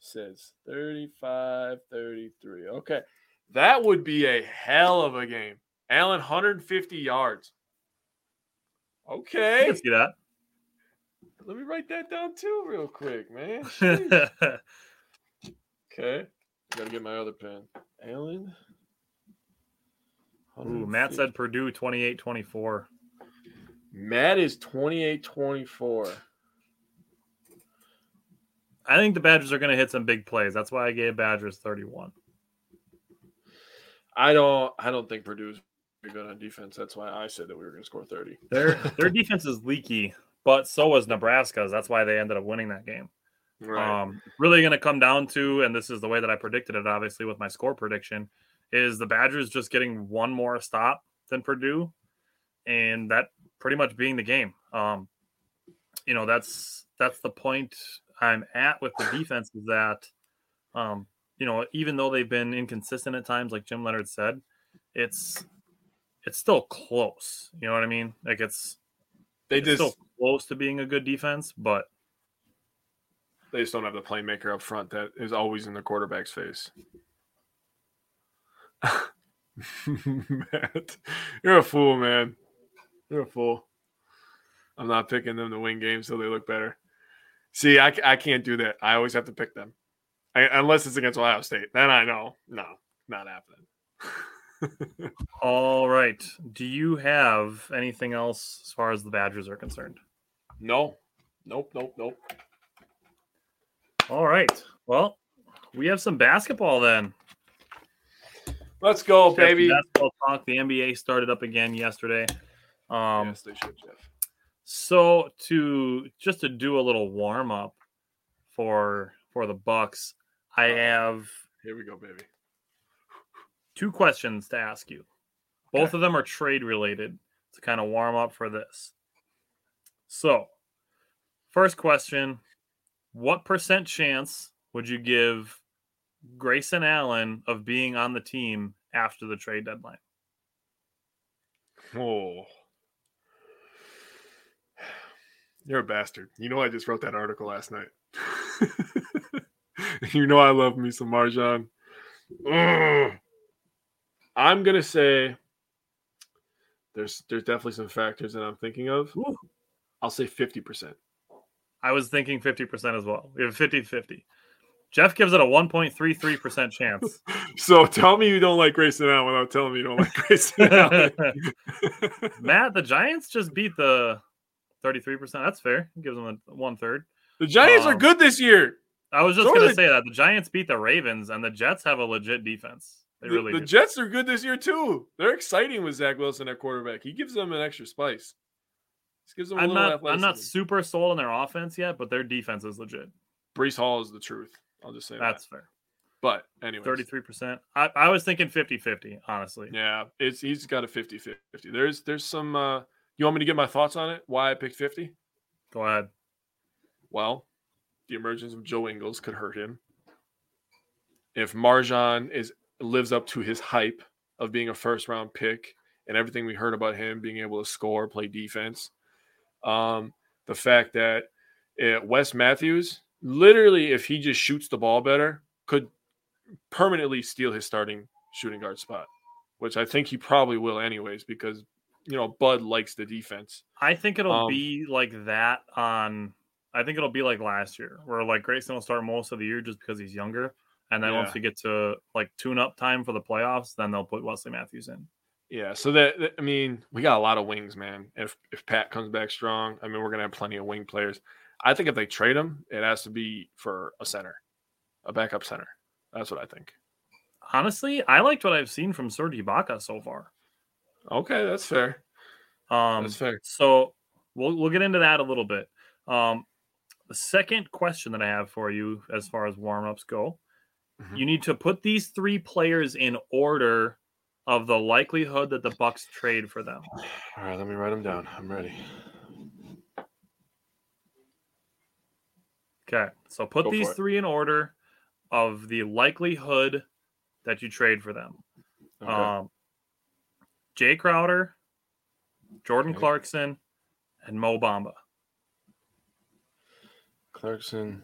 says 35 33. Okay. That would be a hell of a game. Allen 150 yards. Okay. Let's see that. Let me write that down too real quick, man. Okay. Gotta get my other pen. Allen. Ooh, Matt 150. said Purdue 28 24. Matt is 28 24. I think the Badgers are going to hit some big plays. That's why I gave Badgers 31. I don't I don't think Purdue's very good on defense. That's why I said that we were gonna score 30. Their their defense is leaky, but so was Nebraska's. That's why they ended up winning that game. Right. Um, really going to come down to, and this is the way that I predicted it, obviously with my score prediction, is the Badgers just getting one more stop than Purdue, and that pretty much being the game. Um, you know, that's that's the point I'm at with the defense is that, um, you know, even though they've been inconsistent at times, like Jim Leonhard said, it's it's still close. You know what I mean? Like it's they it's just still close to being a good defense, but they just don't have the playmaker up front that is always in the quarterback's face. Matt, you're a fool, man. You're a fool. I'm not picking them to win games so they look better. See, I, I can't do that. I always have to pick them, I, unless it's against Ohio State. Then I know, no, not happening. All right. Do you have anything else as far as the Badgers are concerned? no, nope, nope, nope. All right. Well, we have some basketball then. Let's go, Jeff, baby. Basketball talk. The NBA started up again yesterday. Um, yes, they should, Jeff. so to just to do a little warm up for for the Bucks, I have Here we go, baby. two questions to ask you. Both of them are trade related to kind of warm up for this. So, first question What percent chance would you give Grayson Allen of being on the team after the trade deadline? Oh. You're a bastard. You know, I just wrote that article last night. you know I love me some MarJon. I'm gonna say there's there's definitely some factors that I'm thinking of. Ooh. I'll say 50%. I was thinking 50% as well. We have 50 50. Jeff gives it a 1.33% chance. So tell me you don't like Grayson Allen without telling me you don't like Grayson Allen. Matt, the Giants just beat the 33%. That's fair. He gives them a one third. the Giants are Um, good this year. I was just So going to say that the Giants beat the Ravens and the Jets have a legit defense. They The, really the do. Jets are good this year too. They're exciting with Zach Wilson at quarterback. He gives them an extra spice. He gives them a I'm little not I'm not super sold on their offense yet, but their defense is legit. Breece Hall is the truth. I'll just say That's that. fair. But anyway, 33%. I, I was thinking 50-50, honestly. Yeah, it's he's got a 50-50. There's there's some uh you want me to get my thoughts on it? Why I picked 50? Go ahead. Well, the emergence of Joe Ingles could hurt him. If MarJon is lives up to his hype of being a first round pick and everything we heard about him being able to score, play defense, um, the fact that uh, Wes Matthews, literally, if he just shoots the ball better, could permanently steal his starting shooting guard spot, which I think he probably will, anyways, because you know Bud likes the defense. I think it'll Um, be like that on. I think it'll be like last year, where like Grayson will start most of the year just because he's younger, and then once Yeah. we get to like tune-up time for the playoffs, then they'll put Wesley Matthews in. Yeah, so that, that- I mean, we got a lot of wings, man. If if Pat comes back strong, I mean, we're gonna have plenty of wing players. I think if they trade him, it has to be for a center, a backup center. That's what I think. Honestly, I liked what I've seen from Serge Ibaka so far. Okay, that's fair. Um, That's fair. So we'll we'll get into that a little bit. Um, the second question that I have for you, as far as warm-ups go, Mhm. you need to put these three players in order of the likelihood that the Bucks trade for them. All right, let me write them down. I'm ready. Okay, so put Go these three in order of the likelihood that you trade for them. Okay. Um, Jae Crowder, Jordan Okay. Clarkson, and Mo Bamba. Clarkson.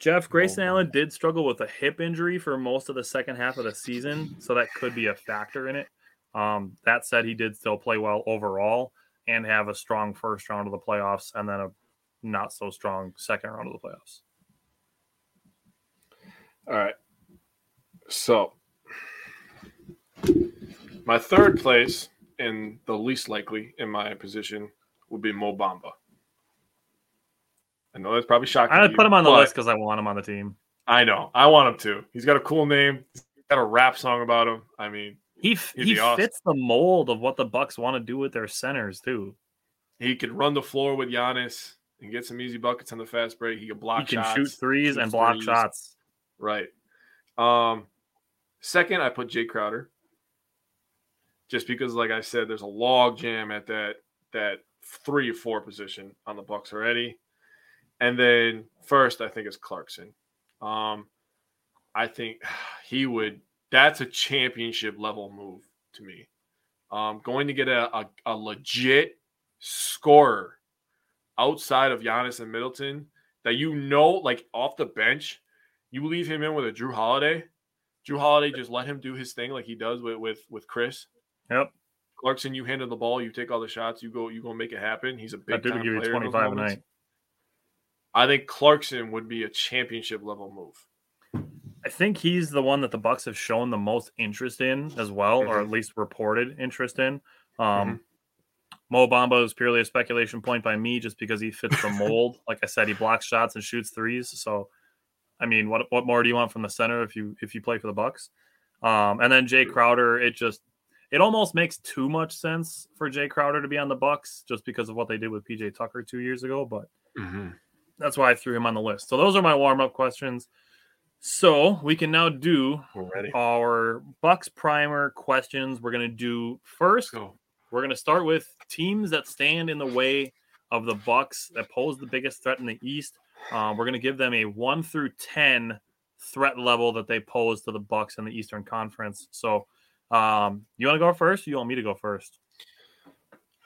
Jeff Grayson Bamba. Allen did struggle with a hip injury for most of the second half of the season, so that could be a factor in it. Um, that said, he did still play well overall and have a strong first round of the playoffs, and then a not so strong second round of the playoffs. All right. So, my third place and the least likely in my position would be Mo Bamba. I know that's probably shocking. I put him on the list because I want him on the team. I know. I want him to. He's got a cool name. He's got a rap song about him. I mean, He f- he awesome. fits the mold of what the Bucks want to do with their centers too. he could run the floor with Giannis and get some easy buckets on the fast break. He can block he can shots. shoot threes and block threes. shots. Right. Um, second, I put Jae Crowder. Just because, like I said, there's a log jam at that that three or four position on the Bucks already. And then first, I think it's Clarkson. Um, I think he would. That's a championship level move to me. Um, going to get a, a, a legit scorer outside of Giannis and Middleton that you know, like off the bench, you leave him in with a Jrue Holiday. Jrue Holiday just let him do his thing like he does with with with Khris. Yep, Clarkson, you handle the ball, you take all the shots, you go, you go make it happen. He's a that big dude time give you twenty five a night. I think Clarkson would be a championship level move. I think he's the one that the Bucks have shown the most interest in as well, or at least reported interest in. Um, Mhm. Mo Bamba is purely a speculation point by me, just because he fits the mold. like I said, he blocks shots and shoots threes. So, I mean, what what more do you want from the center if you if you play for the Bucks? Um, and then Jae Crowder, it just it almost makes too much sense for Jae Crowder to be on the Bucks just because of what they did with PJ Tucker two years ago. But that's why I threw him on the list. So those are my warm up questions. So we can now do our Bucks primer questions. We're gonna do first. Go. We're gonna start with teams that stand in the way of the Bucks that pose the biggest threat in the East. Um, we're gonna give them a one through ten threat level that they pose to the Bucks in the Eastern Conference. So, um, you want to go first? Or you want me to go first?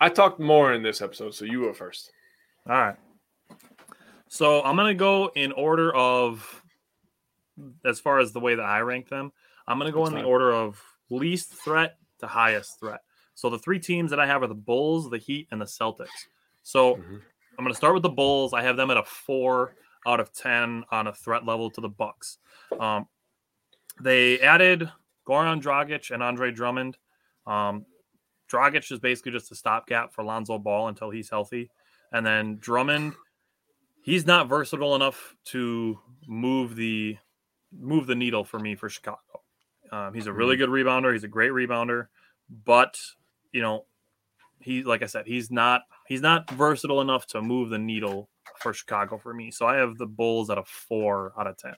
I talked more in this episode, so you go first. All right. So I'm gonna go in order of as far as the way that I rank them. I'm gonna go That's in the order of least threat to highest threat. So the three teams that I have are the Bulls, the Heat, and the Celtics. So Mhm. I'm gonna start with the Bulls. I have them at a four out of ten on a threat level to the Bucks. Um, they added Goran Dragic and Andre Drummond. Um, Dragic is basically just a stopgap for Lonzo Ball until he's healthy, and then Drummond, he's not versatile enough to move the move the needle for me for Chicago. Um, he's a really good rebounder. He's a great rebounder, but you know, he like I said, he's not he's not versatile enough to move the needle for Chicago for me. So I have the Bulls at a four out of ten.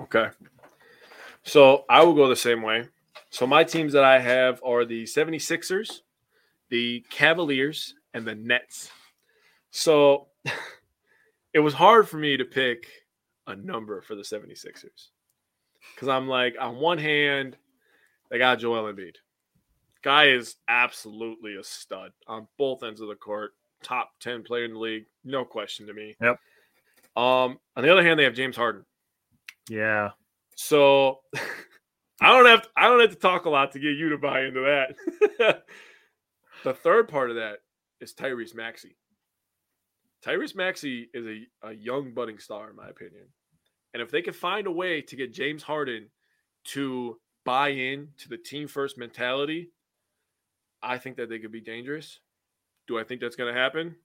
Okay. So I will go the same way. So my teams that I have are the 76ers, the Cavaliers, and the Nets. So it was hard for me to pick a number for the 76ers. Because I'm like, on one hand, they got Joel Embiid. Guy is absolutely a stud on both ends of the court. Top 10 player in the league. No question to me. Yep. Um, on the other hand, they have James Harden. Yeah, So I don't have to, I don't have to talk a lot to get you to buy into that. the third part of that is Tyrese Maxey. Tyrese Maxey is a, a young budding star, in my opinion. And if they can find a way to get James Harden to buy in to the team first mentality, I think that they could be dangerous. Do I think that's going to happen?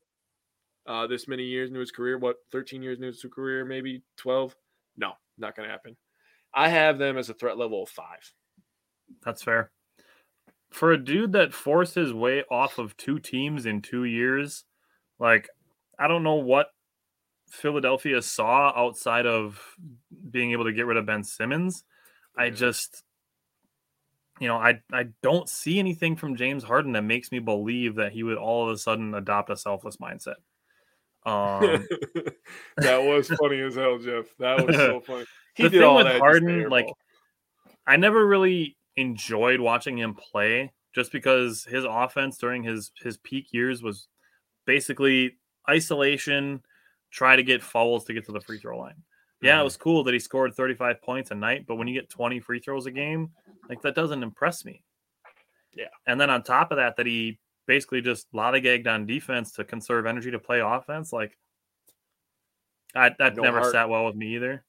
Uh, this many years into his career, what, 13 years into his career, maybe 12? No, not going to happen. I have them as a threat level of five. that's fair. For a dude that forced his way off of two teams in two years, like I don't know what Philadelphia saw outside of being able to get rid of Ben Simmons. I just you know, I I don't see anything from James Harden that makes me believe that he would all of a sudden adopt a selfless mindset. Um that was funny as hell, Jeff. That was so funny. He the did thing with that Harden, like. I never really enjoyed watching him play just because his offense during his his peak years was basically isolation, try to get fouls to get to the free throw line. Yeah, it was cool that he scored 35 points a night, but when you get 20 free throws a game, like that doesn't impress me. Yeah. And then on top of that, that he basically just lollygagged on defense to conserve energy to play offense, like I, that No never heart. sat well with me either.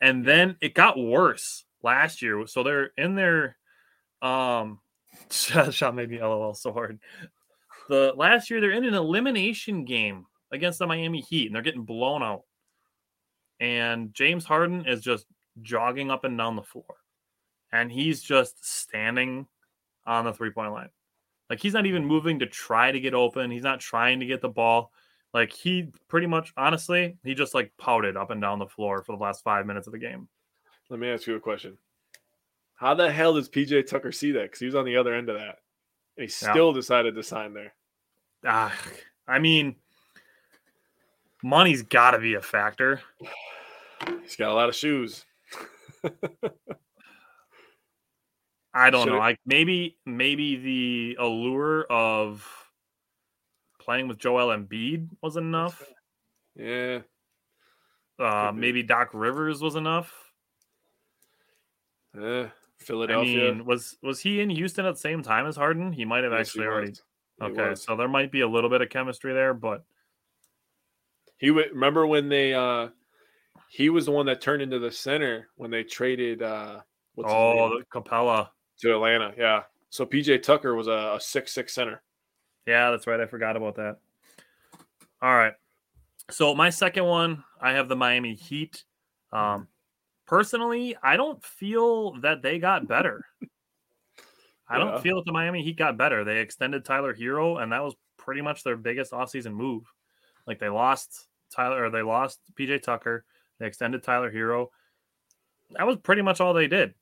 And then it got worse last year. So they're in their um shot made me LOL so hard. The last year they're in an elimination game against the Miami Heat and they're getting blown out. And James Harden is just jogging up and down the floor. And he's just standing on the three point line. Like he's not even moving to try to get open. He's not trying to get the ball. Like he pretty much, honestly, he just like pouted up and down the floor for the last five minutes of the game. Let me ask you a question. How the hell does PJ Tucker see that? Because he was on the other end of that. And he Yeah. still decided to sign there. Ah, I mean, money's got to be a factor. He's got a lot of shoes. I don't Should know. it- Like maybe maybe the allure of playing with Joel Embiid was enough. Yeah. Uh, maybe Doc Rivers was enough. I Philadelphia. mean, was was he in Houston at the same time as Harden? He might have Yes, actually already. Okay, so there might be a little bit of chemistry there, but He would remember when they uh he was the one that turned into the center when they traded uh what's oh, the Capela. to Atlanta. Yeah. So PJ Tucker was a, a six six center. Yeah, that's right. I forgot about that. All right. So my second one, I have the Miami Heat. Um, personally, I don't feel that they got better. I Yeah. don't feel that the Miami Heat got better. They extended Tyler Herro, and that was pretty much their biggest offseason move. Like they lost Tyler, or they lost PJ Tucker. They extended Tyler Herro. That was pretty much all they did.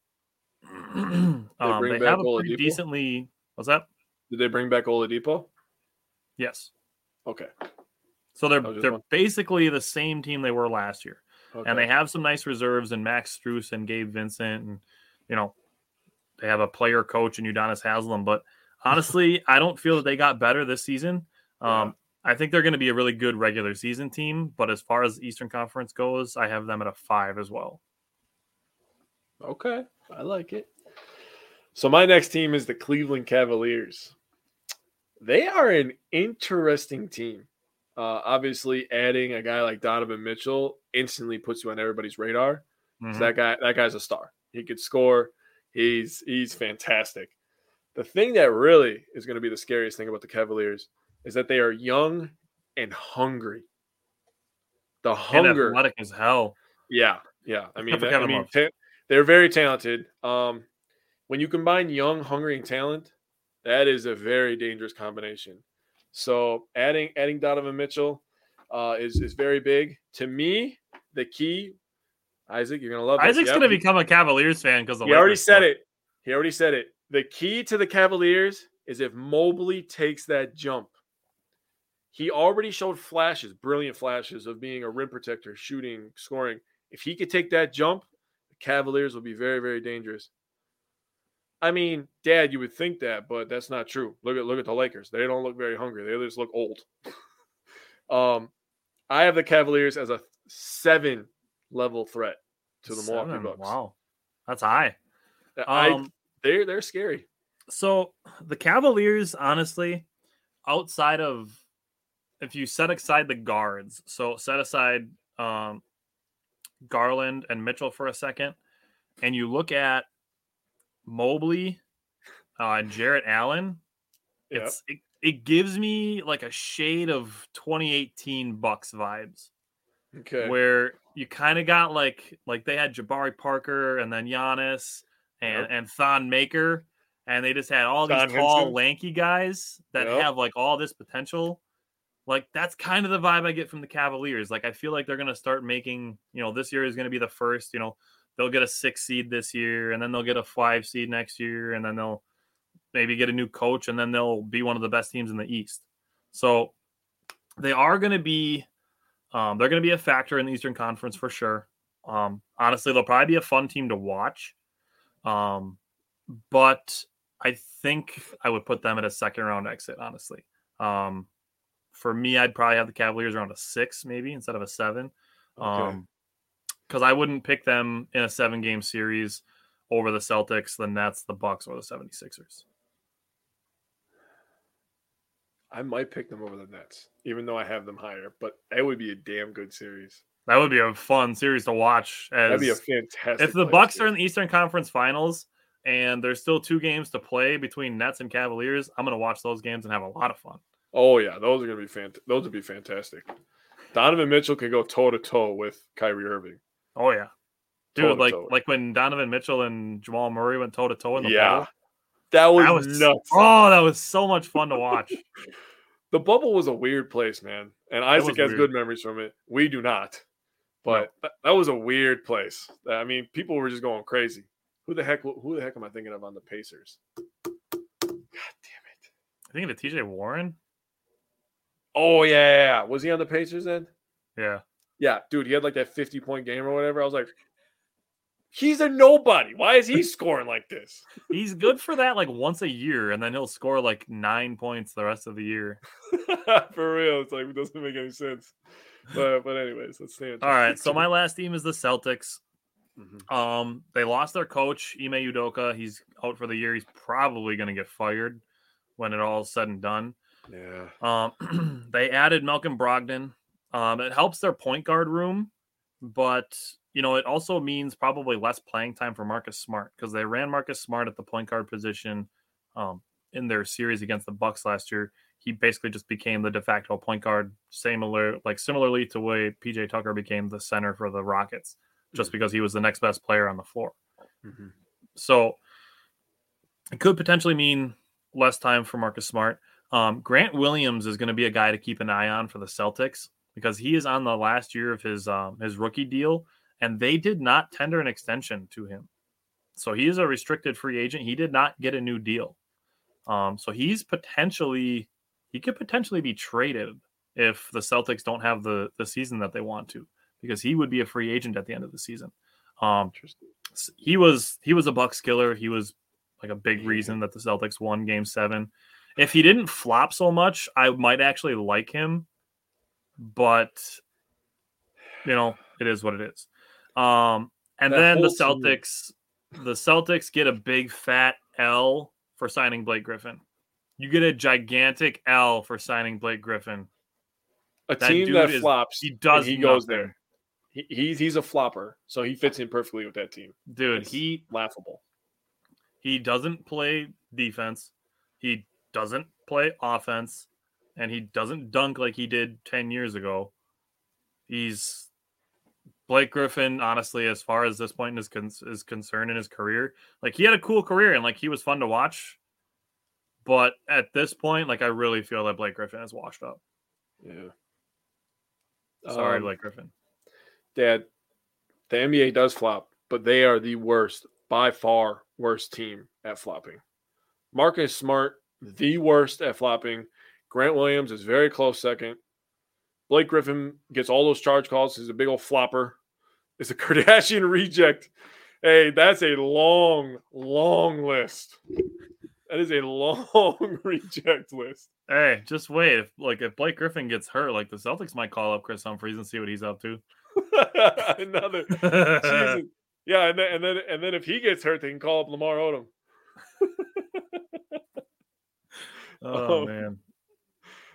um, they have a pretty Oladipo? decently. What's that? Did they bring back Oladipo? Yes. Okay. So they're I was just they're basically the same team they were last year, okay. and they have some nice reserves and Max Strus and Gabe Vincent, and you know they have a player coach in Udonis Haslem. But honestly, I don't feel that they got better this season. Um, I think they're going to be a really good regular season team, but as far as Eastern Conference goes, I have them at a five as well. Okay, I like it. So my next team is the Cleveland Cavaliers. They are an interesting team. Uh, obviously, adding a guy like Donovan Mitchell instantly puts you on everybody's radar. Mhm. So that guy, that guy's a star. He could score. He's he's fantastic. The thing that really is going to be the scariest thing about the Cavaliers is that they are young and hungry. The and hunger, athletic as hell. yeah, yeah. I mean, that- I mean, ta- they're very talented. Um, when you combine young, hungry, and talent, that is a very dangerous combination. So adding adding Donovan Mitchell uh, is is very big to me. The key, Isaac, you're gonna love. this. Isaac's Yep, going to become a Cavaliers fan because He already said it. He already said it. The key to the Cavaliers is if Mobley takes that jump. He already showed flashes, brilliant flashes of being a rim protector, shooting, scoring. If he could take that jump, the Cavaliers will be very, very dangerous. I mean, Dad, you would think that, but that's not true. Look at look at the Lakers. They don't look very hungry. They just look old. um, I have the Cavaliers as a seven level threat to the Milwaukee Bucks. Wow, that's high. I, Um, they're they're scary. So the Cavaliers, honestly, outside of if you set aside the guards, so set aside um, Garland and Mitchell for a second, and you look at Mobley uh, and Jarrett Allen, Yep. it's it, it gives me like a shade of 2018 Bucks vibes Okay. where you kind of got like like they had Jabari Parker and then Giannis and Yep. and Thon Maker, and they just had all these Don tall, Henson. lanky guys that Yep. have like all this potential. Like that's kind of the vibe I get from the Cavaliers. Like I feel like they're gonna start making, you know, this year is gonna be the first, you know, they'll get a six seed this year, and then they'll get a five seed next year, and then they'll maybe get a new coach, and then they'll be one of the best teams in the East. So they are going to be, um, they're going to be a factor in the Eastern Conference for sure. Um, honestly, they'll probably be a fun team to watch. Um, but I think I would put them at a second round exit. Honestly, um, for me, I'd probably have the Cavaliers around a six, maybe instead of a seven. Okay. Um, because I wouldn't pick them in a seven game series over the Celtics, the Nets, the Bucks, or the 76ers. I might pick them over the Nets, even though I have them higher. But that would be a damn good series. That would be a fun series to watch. As That'd be a fantastic. if the Bucks are in the Eastern Conference Finals and there's still two games to play between Nets and Cavaliers, I'm gonna watch those games and have a lot of fun. Oh yeah, those are gonna be fant- Those would be fantastic. Donovan Mitchell can go toe to toe with Kyrie Irving. Oh yeah, dude, like like when Donovan Mitchell and Jamal Murray went toe to toe in the Yeah, bubble. that was, That was nuts. Oh, that was so much fun to watch. The bubble was a weird place, man. And Isaac has weird. good memories from it. We do not. But that, that was a weird place. I mean, people were just going crazy. Who the heck? Who the heck am I thinking of on the Pacers? God damn it! I think of TJ Warren. Oh yeah, yeah, yeah. was he on the Pacers then? Yeah, Yeah, dude, he had like that fifty point game or whatever. I was like, he's a nobody. Why is he scoring like this? he's good for that like once a year, and then he'll score like nine points the rest of the year. For real, it's like it doesn't make any sense. But but anyways, let's stay. All right, so my last team is the Celtics. Mhm. Um, they lost their coach, Ime Udoka. He's out for the year. He's probably going to get fired when it all is said and done. Yeah, Um, they added Malcolm Brogdon. Um, it helps their point guard room, but you know it also means probably less playing time for Marcus Smart because they ran Marcus Smart at the point guard position um, in their series against the Bucks last year. He basically just became the de facto point guard, similar like similarly to way PJ Tucker became the center for the Rockets, just because he was the next best player on the floor. Mhm. So it could potentially mean less time for Marcus Smart. Um, Grant Williams is going to be a guy to keep an eye on for the Celtics because he is on the last year of his um, his rookie deal, and they did not tender an extension to him. So he is a restricted free agent. He did not get a new deal. Um, so he's potentially he could potentially be traded if the Celtics don't have the the season that they want to, because he would be a free agent at the end of the season. Um, he was he was a Bucks killer. He was like a big reason that the Celtics won Game Seven, If he didn't flop so much, I might actually like him. But you know, it is what it is. Um, and That then the whole team- Celtics, the Celtics get a big fat L for signing Blake Griffin. You get a gigantic L for signing Blake Griffin. A That team that is- flops, He does. he goes nothing. there. He, he's he's a flopper, so he fits in perfectly with that team. dude. It's He laughable. he doesn't play defense. He doesn't play offense, and he doesn't dunk like he did ten years ago. He's Blake Griffin. Honestly, as far as this point is con- is concerned in his career, like he had a cool career and like he was fun to watch. But at this point, like I really feel that Blake Griffin is washed up. Yeah. Sorry, Um, Blake Griffin. Dad, the NBA does flop, but they are the worst, by far worst team at flopping. Marcus Smart, the worst at flopping. Grant Williams is very close second. Blake Griffin gets all those charge calls. He's a big old flopper. It's a Kardashian reject. Hey, that's a long, long list. That is a long reject list. Hey, just wait. If like if Blake Griffin gets hurt, like the Celtics might call up Kris Humphries and see what he's up to. Another Yeah, and then, and then and then if he gets hurt, they can call up Lamar Odom. Oh Oh. man.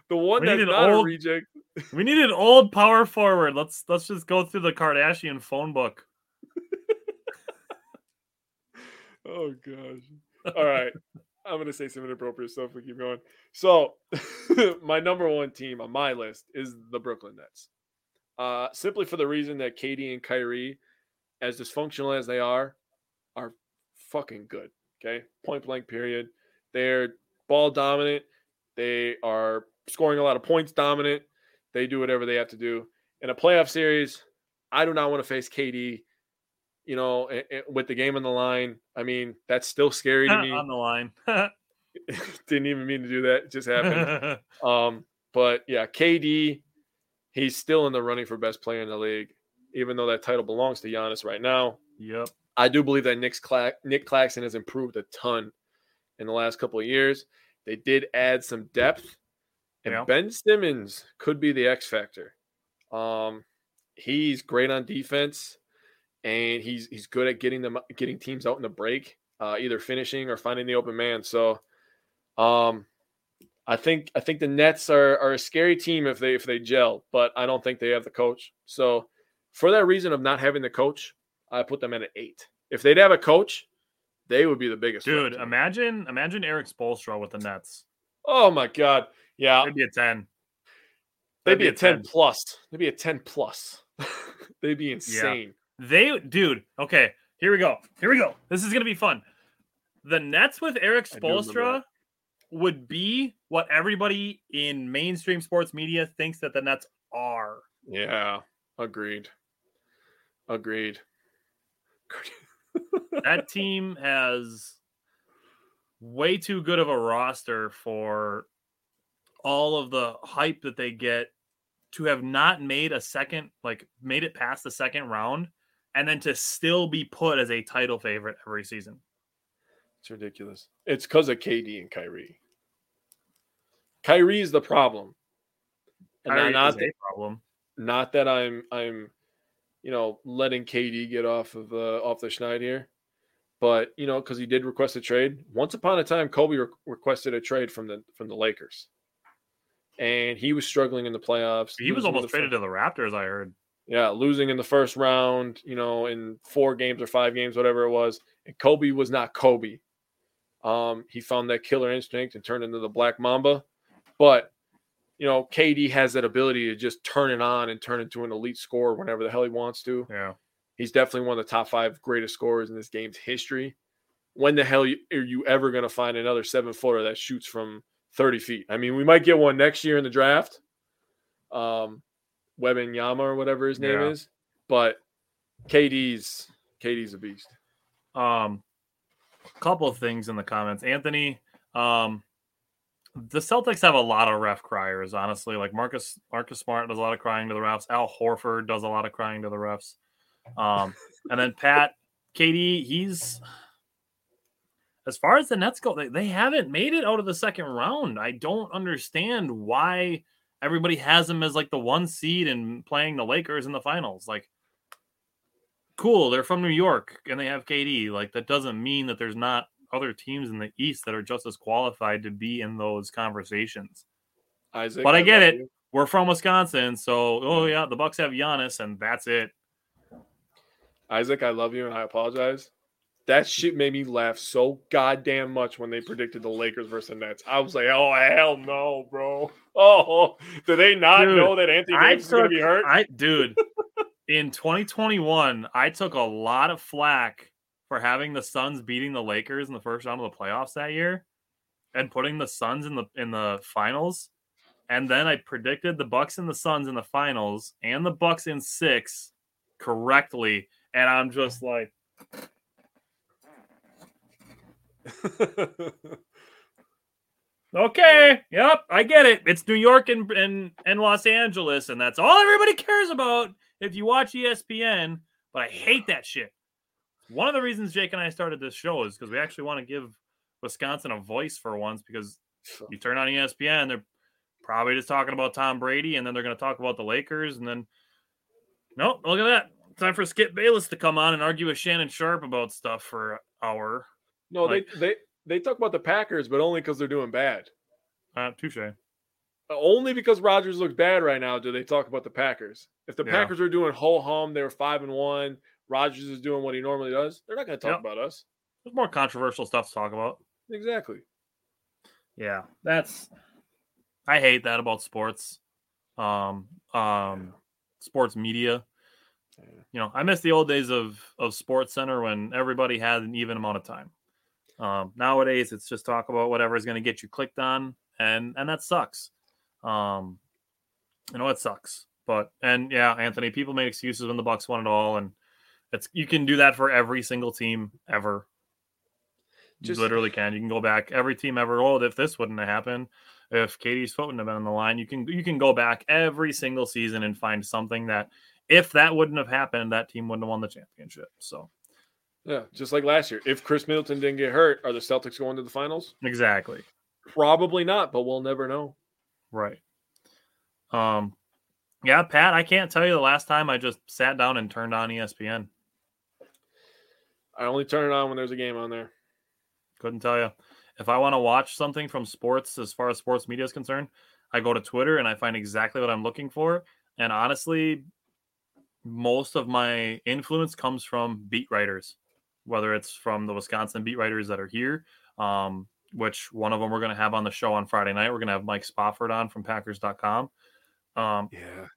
The one We that's not a old- reject. We need an old power forward. Let's let's just go through the Kardashian phone book. Oh gosh. All right. I'm gonna say some inappropriate stuff. We keep going. So, my number one team on my list is the Brooklyn Nets. Uh, simply for the reason that KD and Kyrie, as dysfunctional as they are, are fucking good. Okay, point blank. Period. They're ball dominant. They are scoring a lot of points dominant. They do whatever they have to do in a playoff series. I do not want to face KD. You know, with the game on the line. I mean, that's still scary to me. on the line. Didn't even mean to do that. It just happened. um, but yeah, KD, he's still in the running for best player in the league, even though that title belongs to Giannis right now. yep. I do believe that Nick, Cla- Nick Claxton has improved a ton in the last couple of years. They did add some depth, and Yeah. Ben Simmons could be the X factor. Um, he's great on defense, and he's he's good at getting them getting teams out in the break, uh, either finishing or finding the open man. So, um, I think I think the Nets are are a scary team if they if they gel, but I don't think they have the coach. So, for that reason of not having the coach, I put them at an eight. If they'd have a coach, they would be the biggest. Dude, imagine imagine Eric Spoelstra with the Nets. Oh my god, yeah, That'd be a 10. they'd that'd be be a a ten 10. plus. They'd be a ten plus. they'd be insane. They dude, okay, here we go. Here we go. This is gonna be fun. The Nets with Eric I do remember Spoelstra would be what everybody in mainstream sports media thinks that the Nets are. Yeah, agreed. Agreed. that team has way too good of a roster for all of the hype that they get to have not made a second like made it past the second round and then to still be put as a title favorite every season. It's ridiculous. It's because of KD and Kyrie. Kyrie is the problem. And Kyrie not, a problem. not that I'm I'm you know letting KD get off of the off the schneid here, but you know because he did request a trade. Once upon a time, Kobe re- requested a trade from the from the Lakers, and he was struggling in the playoffs. He was almost traded to the Raptors, I heard. yeah, losing in the first round, you know, in four games or five games, whatever it was. And Kobe was not Kobe. Um, he found that killer instinct and turned into the Black Mamba. But, you know, KD has that ability to just turn it on and turn into an elite scorer whenever the hell he wants to. Yeah. He's definitely one of the top five greatest scorers in this game's history. When the hell are you ever going to find another seven footer that shoots from 30 feet? I mean, we might get one next year in the draft. Um, Yama or whatever his name Yeah. is. But KD's KD's a beast. Um, couple of things in the comments. Anthony, um, the Celtics have a lot of ref criers. Honestly, like Marcus Marcus Smart does a lot of crying to the refs. Al Horford does a lot of crying to the refs. Um, and then Pat, KD, he's as far as the Nets go, they, they haven't made it out of the second round. I don't understand why everybody has them as like the one seed and playing the Lakers in the finals. Like, cool, they're from New York and they have KD. Like, that doesn't mean that there's not other teams in the East that are just as qualified to be in those conversations. Isaac, But I get it. you. We're from Wisconsin, so oh yeah, the Bucks have Giannis, and that's it. Isaac, I love you and I apologize. That shit made me laugh so goddamn much when they predicted the Lakers versus the Nets. I was like, oh hell no, bro. Oh, do they not Dude, know that Anthony Davis is gonna be hurt? I dude, in 2021, I took a lot of flack for having the Suns beating the Lakers in the first round of the playoffs that year, and putting the Suns in the in the finals. And then I predicted the Bucks and the Suns in the finals and the Bucks in six correctly. And I'm just like, okay, yep, I get it. It's New York and, and, and Los Angeles, and that's all everybody cares about if you watch ESPN. But I hate that shit. One of the reasons Jake and I started this show is because we actually want to give Wisconsin a voice for once because you turn on ESPN, they're probably just talking about Tom Brady, and then they're going to talk about the Lakers, and then nope, look at that. Time for Skip Bayless to come on and argue with Shannon Sharpe about stuff for an hour. no, Like- they they they talk about the Packers, but only because they're doing bad. Uh, touche. Only because Rodgers looks bad right now do they talk about the Packers. If the Yeah. Packers are doing whole hum, they were five and one. Rodgers is doing what he normally does. They're not going to talk Yep. about us. There's more controversial stuff to talk about. Exactly. Yeah, that's I hate that about sports. Um um sports media. You know, I miss the old days of of Sports Center when everybody had an even amount of time. Um nowadays it's just talk about whatever is going to get you clicked on and and that sucks. Um you know it sucks. But and yeah, Anthony, people made excuses when the Bucks won it all and it's you can do that for every single team ever. Just- you literally can. You can go back every team ever. Oh, if this wouldn't have happened, if KD's foot wouldn't have been on the line, you can you can go back every single season and find something that if that wouldn't have happened, that team wouldn't have won the championship. So Yeah, just like last year. If Khris Middleton didn't get hurt, are the Celtics going to the finals? exactly Probably not, but we'll never know. right. Um, yeah, Pat, I can't tell you the last time I just sat down and turned on ESPN. I only turn it on when there's a game on there. Couldn't tell you. If I want to watch something from sports, as far as sports media is concerned, I go to Twitter and I find exactly what I'm looking for. And honestly, most of my influence comes from beat writers, whether it's from the Wisconsin beat writers that are here, um, which one of them we're going to have on the show on Friday night. We're going to have Mike Spofford on from Packers.com. Um, Yeah.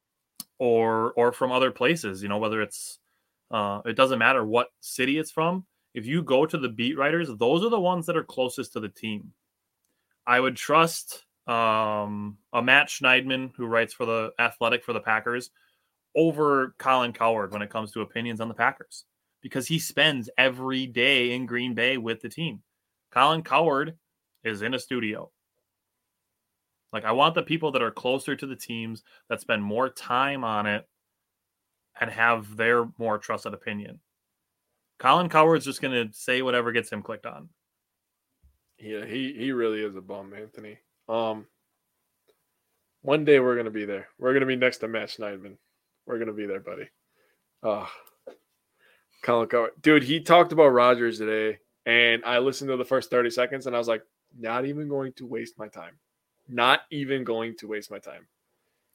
or or from other places you know whether it's uh it doesn't matter what city it's from if you go to the beat writers those are the ones that are closest to the team i would trust um a matt schneidman who writes for the athletic for the packers over colin cowherd when it comes to opinions on the packers because he spends every day in green bay with the team colin cowherd is in a studio like I want the people that are closer to the teams that spend more time on it and have their more trusted opinion. Colin Cowherd's just going to say whatever gets him clicked on. Yeah, he he really is a bum, Anthony. Um one day we're gonna be there. We're gonna be next to Matt Schneidman. We're gonna be there, buddy. Oh Colin Cowherd. Dude, he talked about Rodgers today, and I listened to the first 30 seconds and I was like, not even going to waste my time. Not even going to waste my time.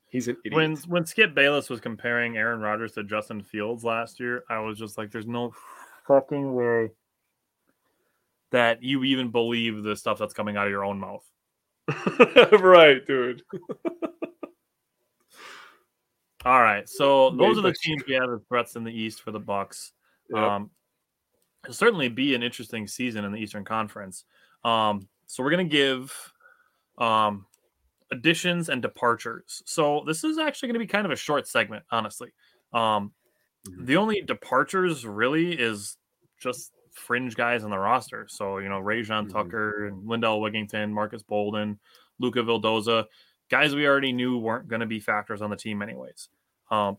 He's an idiot. When when Skip Bayless was comparing Aaron Rodgers to Justin Fields last year, I was just like, "There's no fucking way that you even believe the stuff that's coming out of your own mouth." right, dude. All right, so those are the teams we have as threats in the East for the Bucks. Yep. Um, it'll certainly be an interesting season in the Eastern Conference. Um, so we're gonna give um, additions and departures. So this is actually gonna be kind of a short segment, honestly. Um, Mhm. The only departures really is just fringe guys on the roster. So you know, Rayjon Mhm. Tucker and Lindell Wigginton, Marques Bolden, Luca Vildoza, guys we already knew weren't going to be factors on the team anyways. Um,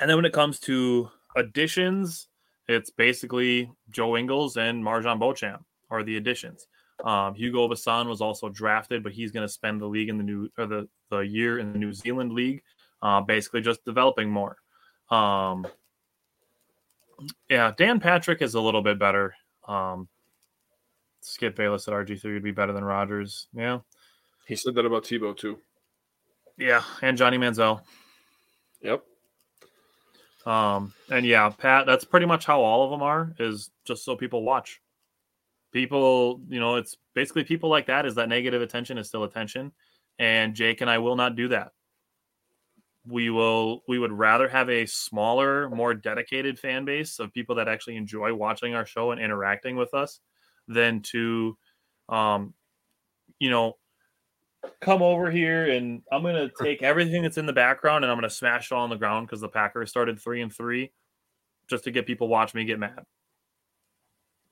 and then when it comes to additions, it's basically Joe Ingles and MarJon Beauchamp. are the additions. Um, Hugo Besson was also drafted, but he's going to spend the league in the new or the, the year in the New Zealand league, uh, basically just developing more. Um, yeah, Dan Patrick is a little bit better. Um, Skip Bayless at RG3 would be better than Rodgers. Yeah. He said that about Tebow too. Yeah, and Johnny Manziel. Yep. Um, and yeah, Pat, that's pretty much how all of them are, is just so people watch. People, you know, it's basically people like that is that negative attention is still attention. And Jake and I will not do that. We will we would rather have a smaller, more dedicated fan base of people that actually enjoy watching our show and interacting with us than to um you know come over here and I'm gonna take everything that's in the background and I'm gonna smash it all on the ground because the Packers started three and three just to get people watch me get mad.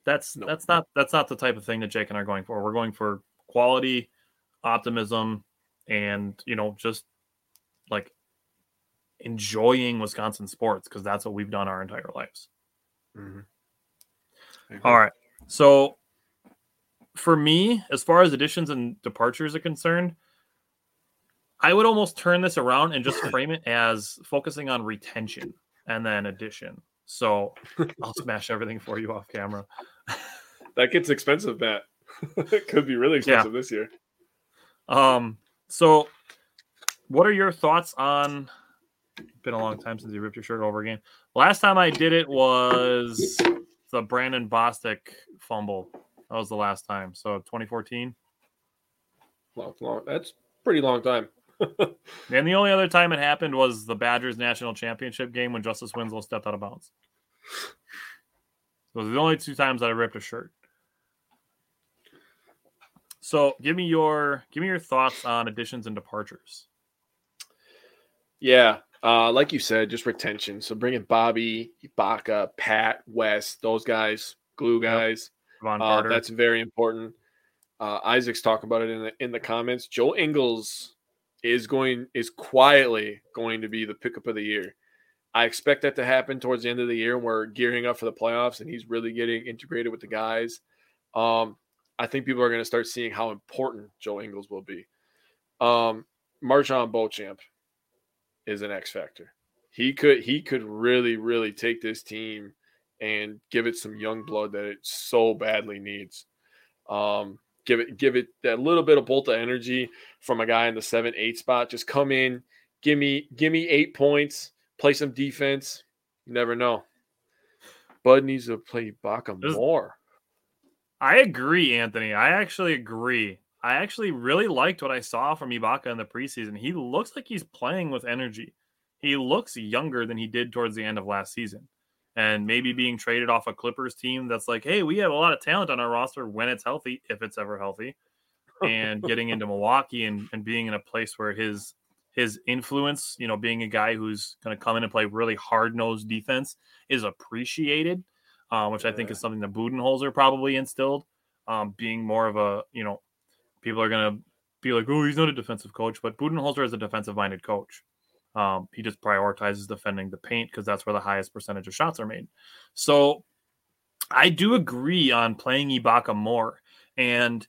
That's that's not that's not the type of thing that Jake and I are going for. We're going for quality, optimism, and you know, just like enjoying Wisconsin sports because that's what we've done our entire lives. Mhm. All right. So for me, as far as additions and departures are concerned, I would almost turn this around and just frame it as focusing on retention and then addition. So I'll smash everything for you off camera. That gets expensive, Matt. it could be really expensive this year. Um, so what are your thoughts on been a long time since you ripped your shirt over again. Last time I did it was the Brandon Bostick fumble. That was the last time. So 2014. Long, long. That's pretty long time. And the only other time it happened was the Badgers national championship game when Justise Winslow stepped out of bounds. Those are the only two times that I ripped a shirt. So give me your give me your thoughts on additions and departures. Yeah, uh, like you said, just retention. So bringing Bobby, Ibaka, Pat, West, those guys, glue guys. Von Uh, that's very important. Uh, Isaac's talking about it in the in the comments. Joe Ingles is going is quietly going to be the pickup of the year. I expect that to happen towards the end of the year. when We're gearing up for the playoffs, and he's really getting integrated with the guys. Um, I think people are going to start seeing how important Joe Ingles will be. Um, MarJon Beauchamp is an X factor. He could he could really really take this team and give it some young blood that it so badly needs. Um, give it give it that little bit of bolt of energy from a guy in the seven eight spot. Just come in, give me give me eight points, play some defense. You never know. Bud needs to play Ibaka This- more. I agree, Anthony. I actually agree. I actually really liked what I saw from Ibaka in the preseason. He looks like he's playing with energy. He looks younger than he did towards the end of last season. And maybe being traded off a Clippers team that's like, hey, we have a lot of talent on our roster when it's healthy, if it's ever healthy. And getting into Milwaukee and, and being in a place where his his influence, you know, being a guy who's going to come in and play really hard nosed defense is appreciated, uh, which I think is something that Budenholzer probably instilled. Um, being more of a, you know, people are going to be like, oh, he's not a defensive coach, but Budenholzer is a defensive minded coach. Um, he just prioritizes defending the paint because that's where the highest percentage of shots are made. So I do agree on playing Ibaka more. And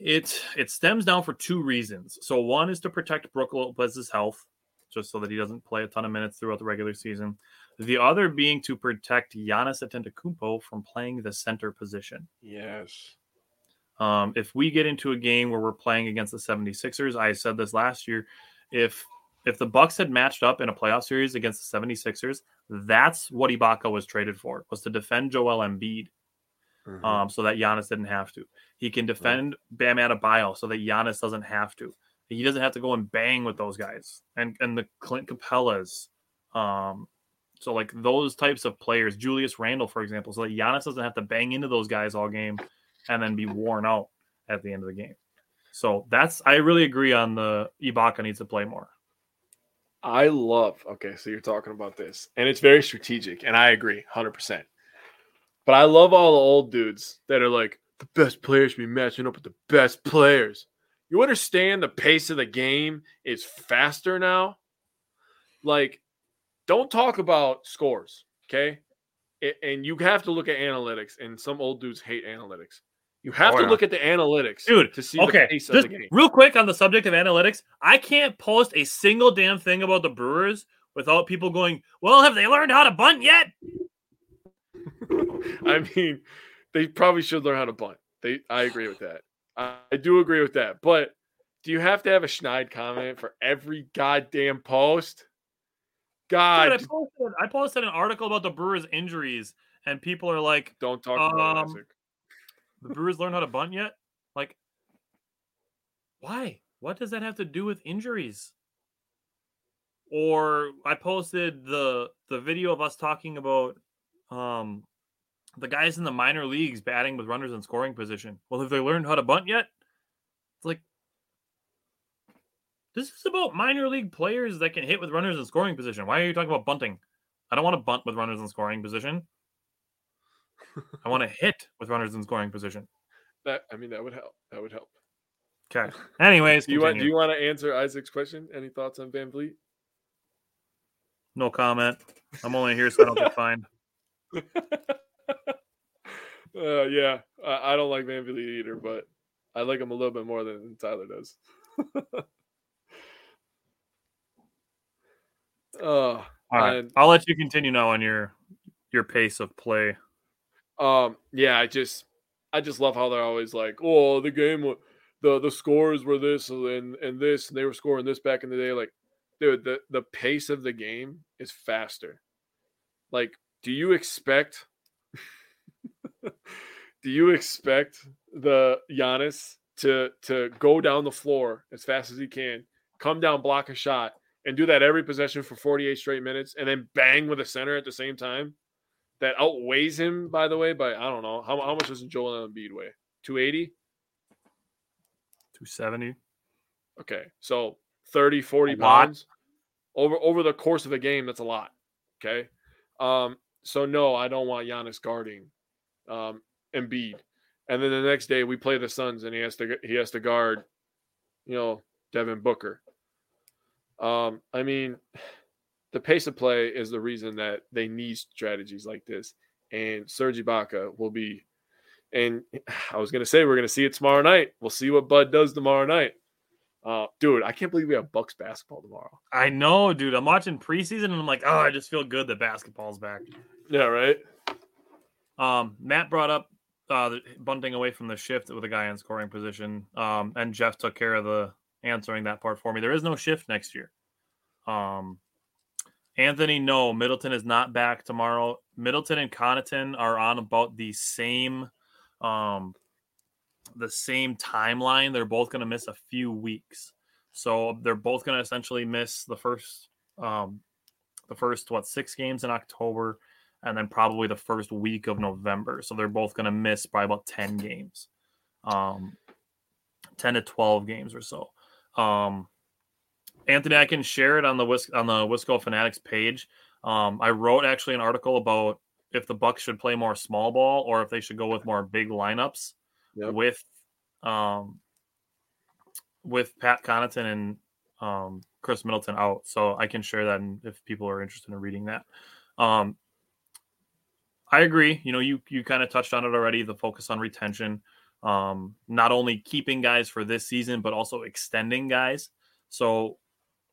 it it stems down for two reasons. So one is to protect Brook Lopez's health, just so that he doesn't play a ton of minutes throughout the regular season. The other being to protect Giannis Antetokounmpo from playing the center position. Yes. Um, if we get into a game where we're playing against the 76ers, I said this last year, if if the Bucks had matched up in a playoff series against the 76ers, that's what Ibaka was traded for, was to defend Joel Embiid Mhm. um, so that Giannis didn't have to. He can defend Bam Adebayo so that Giannis doesn't have to. He doesn't have to go and bang with those guys and and the Clint Capelas. Um, so like those types of players, Julius Randle, for example, so that Giannis doesn't have to bang into those guys all game and then be worn out at the end of the game. So that's I really agree on the Ibaka needs to play more. I love. Okay, so you're talking about this, and it's very strategic, and I agree, hundred percent. But I love all the old dudes that are like the best players should be matching up with the best players. You understand the pace of the game is faster now. Like, don't talk about scores, okay? And you have to look at analytics, and some old dudes hate analytics. You have Oh, to look at the analytics, Dude, to see okay, the pace of just the game. real quick on the subject of analytics, I can't post a single damn thing about the Brewers without people going, "Well, have they learned how to bunt yet?" I mean, they probably should learn how to bunt. They, I agree with that. I, I do agree with that. But do you have to have a Schneid comment for every goddamn post? Dude, God, I posted, I posted an article about the Brewers' injuries, and people are like, don't talk about Um, Isaac. "The Brewers learn how to bunt yet?" Like, why? What does that have to do with injuries? Or I posted the the video of us talking about um the guys in the minor leagues batting with runners in scoring position. Well, have they learned how to bunt yet? It's like this is about minor league players that can hit with runners in scoring position. Why are you talking about bunting? I don't want to bunt with runners in scoring position. I want to hit with runners in scoring position. That I mean, that would help. That would help. Okay. Anyways, Do you want? Do you want to answer Isaac's question? Any thoughts on VanVleet? no comment. I'm only here so I don't get fined. uh, yeah, I, I don't like VanVleet either, but I like him a little bit more than Tyler does. uh, All right. And- I'll let you continue now on your your pace of play. Um, yeah, I just I just love how they're always like, oh, the game, the the scores were this and and this, and they were scoring this back in the day. Like, dude, the the pace of the game is faster. Like, do you expect? do you expect the Giannis to to go down the floor as fast as he can, come down, block a shot, and do that every possession for 48 straight minutes, and then bang with a center at the same time? That outweighs him, by the way, by I don't know how, how much does Joel Embiid weigh? 280? 270. Okay. So 30, 40 A lot. pounds over over the course of a game, that's a lot. Okay. Um, so no, I don't want Giannis guarding um Embiid. And then the next day we play the Suns and he has to he has to guard, you know, Devin Booker. Um, I mean, the pace of play is the reason that they need strategies like this. And Serge Ibaka will be and I was gonna say we're gonna see it tomorrow night. We'll see what Bud does tomorrow night. Uh, dude, I can't believe we have Bucks basketball tomorrow. I know, dude. I'm watching preseason and I'm like, oh, I just feel good that basketball's back. Yeah, right. Um, Matt brought up uh, the- bunting away from the shift with a guy in scoring position. Um, and Jeff took care of the answering that part for me. There is no shift next year. Um, Anthony, no, Middleton is not back tomorrow. Middleton and Connaughton are on about the same, um, the same timeline. They're both going to miss a few weeks, so they're both going to essentially miss the first, um, the first what six games in October, and then probably the first week of November. So they're both going to miss by about ten games, um, ten to twelve games or so. Um, Anthony, I can share it on the Whis- on the Wisco Fanatics page. Um, I wrote actually an article about if the Bucks should play more small ball or if they should go with more big lineups Yep. with um with Pat Connaughton and um Khris Middleton out. So I can share that and if people are interested in reading that. Um I agree. You know, you you kind of touched on it already, the focus on retention. Um, not only keeping guys for this season, but also extending guys. So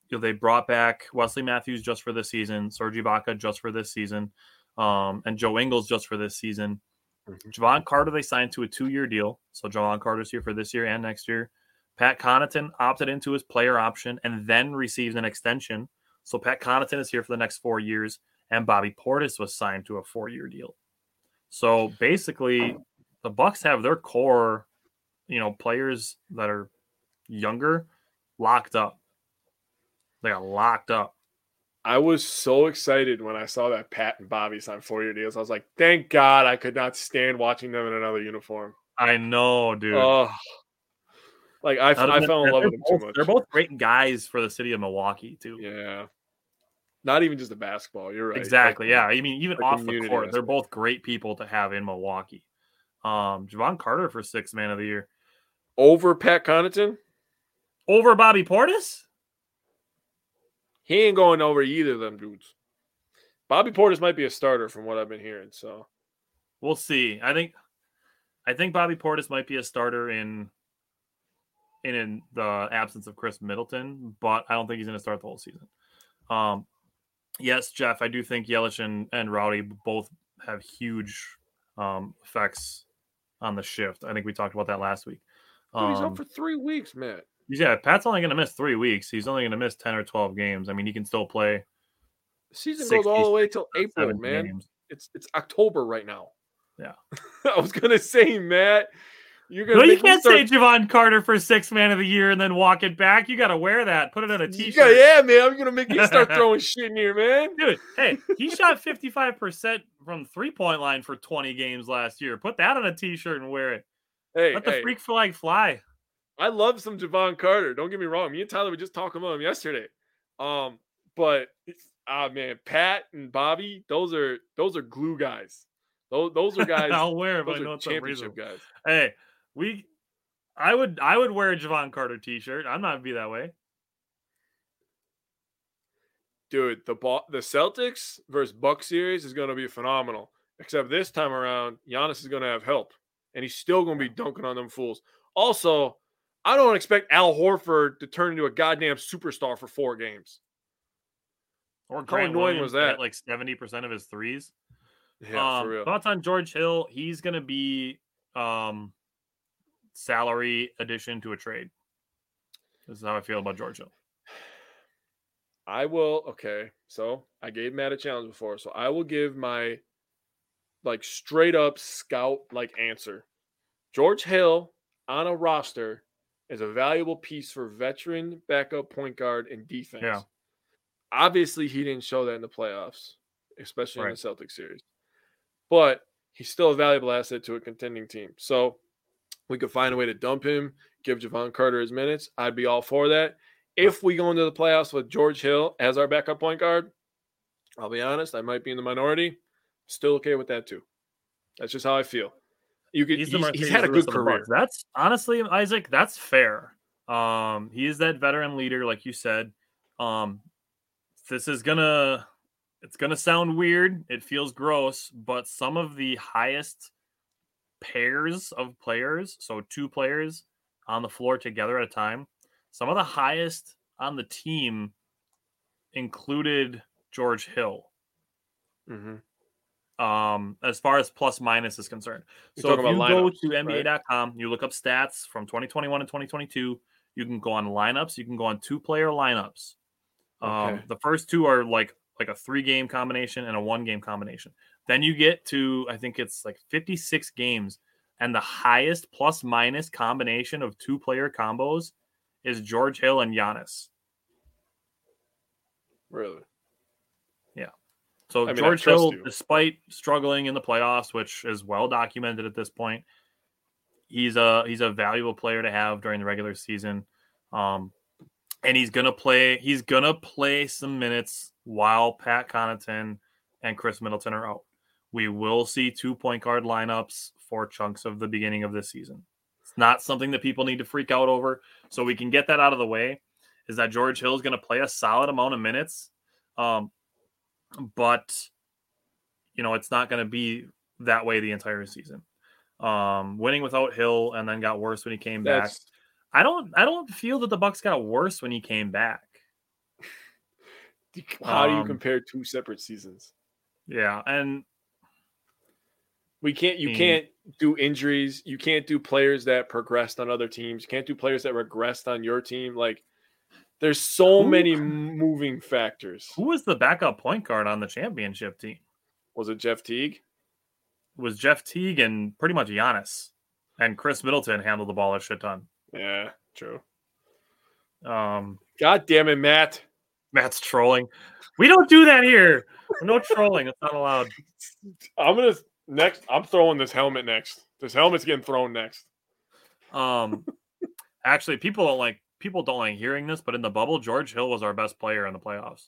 you know, they brought back Wesley Matthews just for this season, Serge Ibaka just for this season, um, and Joe Ingles just for this season. Mhm. Jevon Carter they signed to a two-year deal, so Jevon Carter's here for this year and next year. Pat Connaughton opted into his player option and then received an extension, so Pat Connaughton is here for the next four years, and Bobby Portis was signed to a four-year deal. So basically, the Bucks have their core, you know, players that are younger locked up. They got locked up. I was so excited when I saw that Pat and Bobby signed four year deals. I was like, thank God I could not stand watching them in another uniform. I know, dude. Oh, like I, I fell in love with them too much. They're both great guys for the city of Milwaukee, too. Yeah. Not even just the basketball. You're right. Exactly. Like, Yeah. I mean, even off the court, they're both great people to have in Milwaukee. Um, Jevon Carter for sixth man of the year Over Pat Connaughton, over Bobby Portis. He ain't going over either of them dudes. Bobby Portis might be a starter from what I've been hearing. So We'll see. I think, I think Bobby Portis might be a starter in in, in the absence of Khris Middleton, but I don't think he's going to start the whole season. Um, yes, Jeff, I do think Yelich and, and Rowdy both have huge um, effects on the shift. I think we talked about that last week. Dude, he's Um, out for three weeks, man. Yeah, Pat's only going to miss three weeks. He's only going to miss ten or twelve games. I mean, he can still play The season 60, goes all the way till April, man. games. It's it's October right now. Yeah. I was gonna say, Matt, you're gonna. No, you can't start- say Jevon Carter for six man of the year and then walk it back. You got to wear that. Put it on a Yeah, t-shirt. yeah, man. I'm gonna make you start throwing shit in here, man. Dude, hey, he shot 55% from three point line for 20 games last year. Put that on a t shirt and wear it. Hey, Let the hey, freak flag fly. I love some Jevon Carter. Don't get me wrong. Me and Tyler were just talking about him yesterday. Um, but ah man, Pat and Bobby, those are those are glue guys. Those those are guys. I'll wear those I know are it's unreasonable. championship guys. Hey, we, I would, I would wear a Jevon Carter t shirt. I'm not be that way. Dude, the ball, the Celtics versus Buck series is going to be phenomenal. Except this time around, Giannis is going to have help, and he's still going to be dunking on them fools. Also, I don't expect Al Horford to turn into a goddamn superstar for four games. Or How annoying Williams was that? Like 70% of his threes. Yeah, um, for real. Thoughts on George Hill? He's going to be um, salary addition to a trade. This is how I feel about George Hill. I will. Okay, so I gave Matt a challenge before, so I will give my like straight up scout like answer. George Hill on a roster is a valuable piece for veteran backup point guard and defense. Yeah. Obviously, he didn't show that in the playoffs, especially in the Celtics series, but he's still a valuable asset to a contending team. So we could find a way to dump him, give Jevon Carter his minutes. I'd be all for that. If we go into the playoffs with George Hill as our backup point guard, I'll be honest, I might be in the minority. Still okay with that too. That's just how I feel. You could He's, he's, he's had a good of career. Bucks. That's honestly, Isaac, that's fair. Um, he is that veteran leader, like you said. Um, this is gonna it's gonna sound weird. It feels gross, but some of the highest pairs of players, so two players on the floor together at a time, some of the highest on the team included George Hill Mhm. Um, as far as plus minus is concerned. You're so if you about go to NBA.com, you look up stats from 2021 and 2022. You can go on lineups. You can go on two player lineups. Um, Okay. the first two are like like a three game combination and a one game combination. Then you get to I think it's like 56 games, and the highest plus minus combination of two player combos is George Hill and Giannis. Really. So I mean, George Hill, you. despite struggling in the playoffs, which is well documented at this point, he's a he's a valuable player to have during the regular season. Um, and he's gonna play he's gonna play some minutes while Pat Connaughton and Khris Middleton are out. We will see two point guard lineups for chunks of the beginning of this season. It's not something that people need to freak out over. So we can get that out of the way. Is that George Hill is going to play a solid amount of minutes? Um, but you know it's not going to be that way the entire season. Um, winning without Hill and then got worse when he came back. I don't I don't feel that the Bucks got worse when he came back. how do you Um, compare two separate seasons? Yeah, and We can't. You Mm. can't do injuries. You can't do players that progressed on other teams. You can't do players that regressed on your team. Like, there's so many moving factors. who was the backup point guard on the championship team? Was it Jeff Teague? It was Jeff Teague and pretty much Giannis, and Khris Middleton handled the ball a shit ton. Yeah, true. Um, God damn it, Matt. Matt's trolling. We don't do that here. No trolling. It's not allowed. I'm gonna next. I'm throwing this helmet next. This helmet's getting thrown next. Um, actually, people don't like people don't like hearing this, but in the bubble, George Hill was our best player in the playoffs.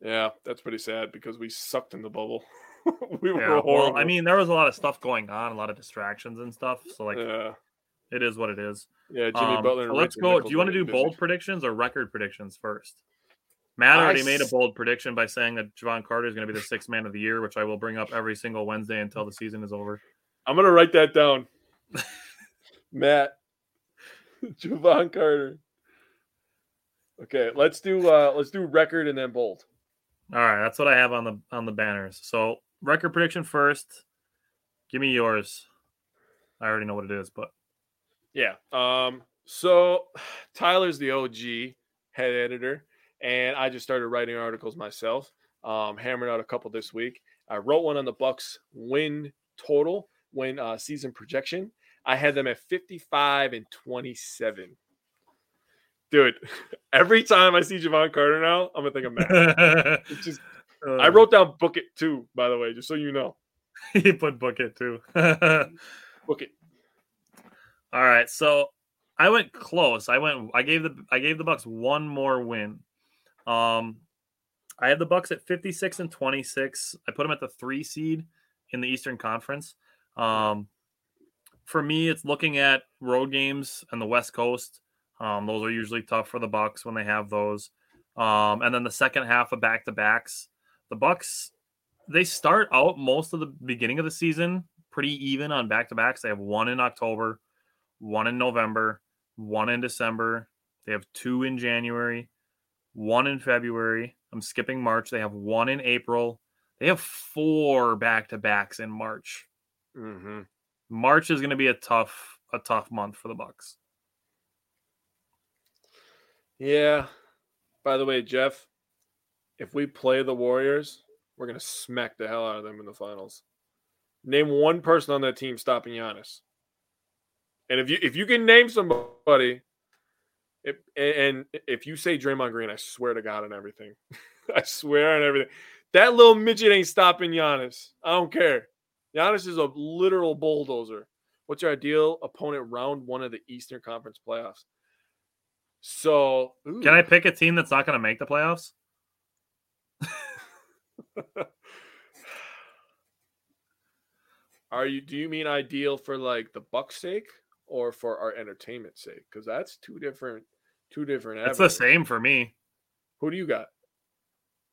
Yeah, that's pretty sad because we sucked in the bubble. we were Yeah, horrible. well, I mean, there was a lot of stuff going on, a lot of distractions and stuff. So like, yeah, it is what it is. yeah. Jimmy Um, Butler. so and let's Richard go. Do you want to do bold busy. predictions or record predictions first? Matt I already made a bold prediction by saying that Jevon Carter is going to be the sixth man of the year, which I will bring up every single Wednesday until the season is over. I'm gonna write that down. Matt, Jevon Carter. Okay, let's do uh let's do record and then bold. All right, that's what I have on the on the banners. So record prediction first. Give me yours. I already know what it is, but Yeah. Um. So Tyler's the OG head editor, and I just started writing articles myself. Um, hammered out a couple this week. I wrote one on the Bucks win total, win uh, season projection. I had them at 55 and 27. Dude, every time I see Jevon Carter now, I'm gonna think of Matt. It's just I wrote down book it too, by the way, just so you know. he put book it too. Book it. All right, so I went close. I went. I gave the I gave the Bucks one more win. Um, I had the Bucks at fifty six and twenty six. I put them at the three seed in the Eastern Conference. Um, for me, it's looking at road games and the West Coast. Um, those are usually tough for the Bucks when they have those. Um, and then the second half of back to backs, the Bucks they start out most of the beginning of the season pretty even on back to backs. They have one in October, one in November, one in December. They have two in January, one in February. I'm skipping March. They have one in April. They have four back to backs in March. Mm-hmm. March is going to be a tough a tough month for the Bucks. Yeah. By the way, Jeff, if we play the Warriors, we're gonna smack the hell out of them in the finals. Name one person on that team stopping Giannis. And if you if you can name somebody, if, and if you say Draymond Green, I swear to God on everything. I swear on everything. That little midget ain't stopping Giannis. I don't care. Giannis is a literal bulldozer. What's your ideal opponent round one of the Eastern Conference playoffs? So, Can I pick a team that's not going to make the playoffs? Are you? Do you mean ideal for like the Bucks' sake or for our entertainment sake? Because that's two different, two different. It's the same for me. Who do you got?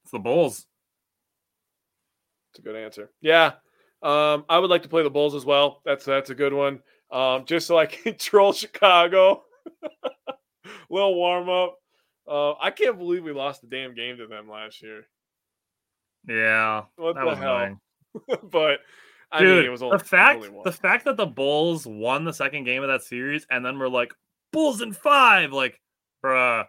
It's the Bulls. It's a good answer. Yeah, um, I would like to play the Bulls as well. That's that's a good one. Um, just so I can troll Chicago. Little warm up. Uh, I can't believe we lost the damn game to them last year. Yeah, What the hell? but I Dude, mean, it was only, the fact the fact that the Bulls won the second game of that series and then we're like Bulls in five, like, bruh,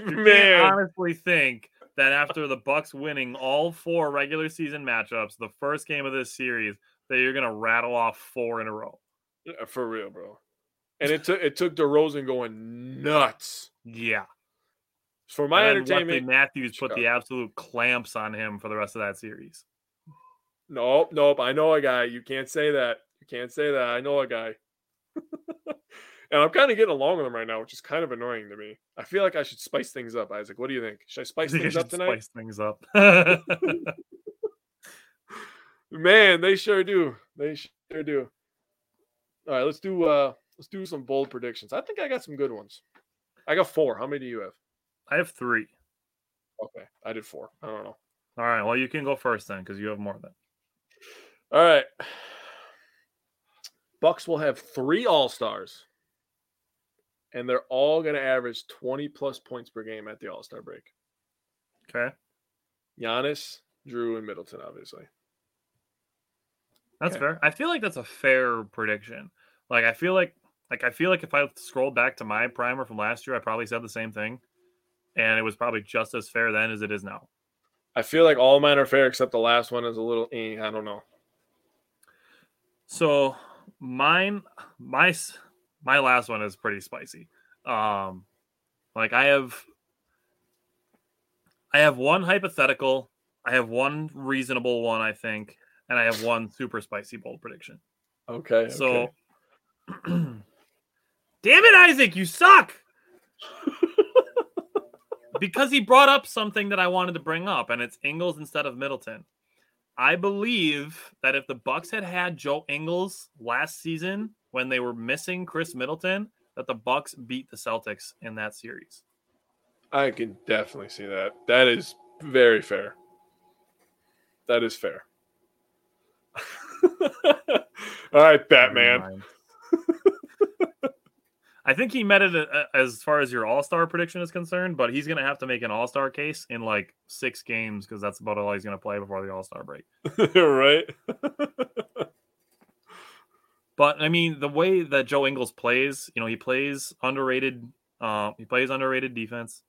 man. honestly think that after the Bucks winning all four regular season matchups, the first game of this series, that you're gonna rattle off four in a row. Yeah, for real, bro. And it took it took DeRozan going nuts Yeah, for my And then Wesley entertainment. Matthews put the absolute clamps on him for the rest of that series. Nope, nope. I know a guy. You can't say that. You can't say that. I know a guy. And I'm kind of getting along with him right now, which is kind of annoying to me. I feel like I should spice things up, Isaac. What do you think? Should I spice things up tonight? Spice things up. Man, they sure do. They sure do. All right, let's do uh let's do some bold predictions. I think I got some good ones. I got four. How many do you have? I have three. Okay, I did four. I don't know. All right. Well, you can go first then because you have more than. All right. Bucks will have three All Stars, and they're all going to average 20 plus points per game at the All Star break. Okay. Giannis, Jrue, and Middleton, obviously. That's Okay. fair. I feel like that's a fair prediction. Like I feel like like I feel like if I scrolled back to my primer from last year, I probably said the same thing. And it was probably just as fair then as it is now. I feel like all mine are fair except the last one is a little. Eh, I don't know. So mine my s- my last one is pretty spicy. Um like I have I have one hypothetical, I have one reasonable one, I think, and I have one super spicy bold prediction. Okay. So, okay. damn it, Isaac, you suck. because he brought up something that I wanted to bring up, and it's Ingles instead of Middleton. I believe that if the Bucks had had Joe Ingles last season when they were missing Khris Middleton, that the Bucks beat the Celtics in that series. I can definitely see that. That is very fair. That is fair. All right, Batman. I think he met it uh, as far as your All Star prediction is concerned, but he's going to have to make an All Star case in like six games because that's about all he's going to play before the All Star break. right. but I mean, the way that Joe Ingles plays, you know, he plays underrated. Um, he plays underrated defense.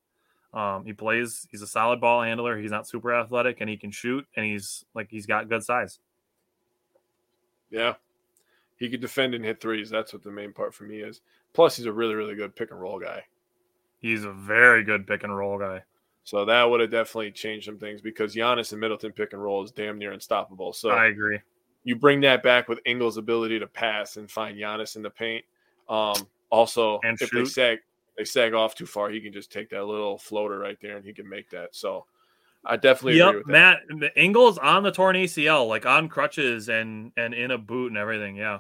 Um, he plays. He's a solid ball handler. He's not super athletic, and he can shoot. And he's like he's got good size. Yeah, he could defend and hit threes. That's what the main part for me is. Plus, he's a really, really good pick and roll guy. He's a very good pick and roll guy. So that would have definitely changed some things because Giannis and Middleton pick and roll is damn near unstoppable. So I agree. You bring that back with Ingles' ability to pass and find Giannis in the paint. Um, also, and if shoot. they sag, they sag off too far, he can just take that little floater right there and he can make that. So I definitely yep, agree with that. Matt Ingles on the torn ACL, like on crutches and and in a boot and everything. Yeah,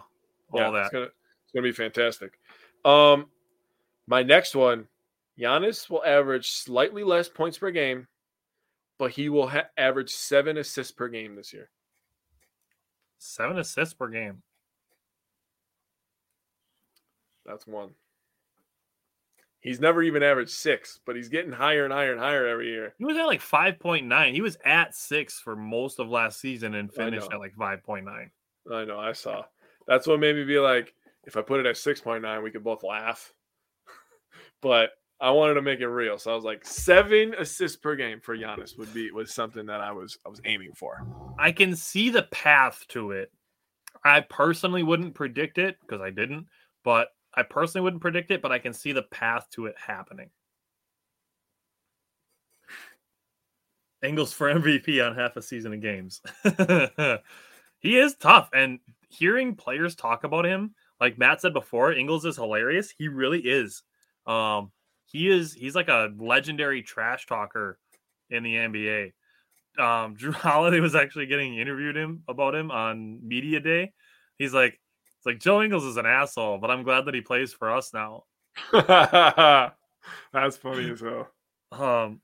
all yeah, that. It's gonna, it's gonna be fantastic. Um, my next one, Giannis will average slightly less points per game, but he will ha- average seven assists per game this year. Seven assists per game. That's one. He's never even averaged six, but he's getting higher and higher and higher every year. He was at like five point nine. He was at six for most of last season and finished at like five point nine. I know, I saw. That's what made me be like, if I put it at six point nine, we could both laugh. but I wanted to make it real, so I was like, seven assists per game for Giannis would be was something that I was I was aiming for. I can see the path to it. I personally wouldn't predict it because I didn't, but I personally wouldn't predict it, but I can see the path to it happening. Ingles for MVP on half a season of games. he is tough. And hearing players talk about him, like Matt said before, Ingles is hilarious. He really is. Um, he is he's like a legendary trash talker in the NBA. Um, Jrue Holiday was actually getting interviewed him about him on media day. He's like, it's like Joe Ingles is an asshole, but I'm glad that he plays for us now. That's funny as hell. Um,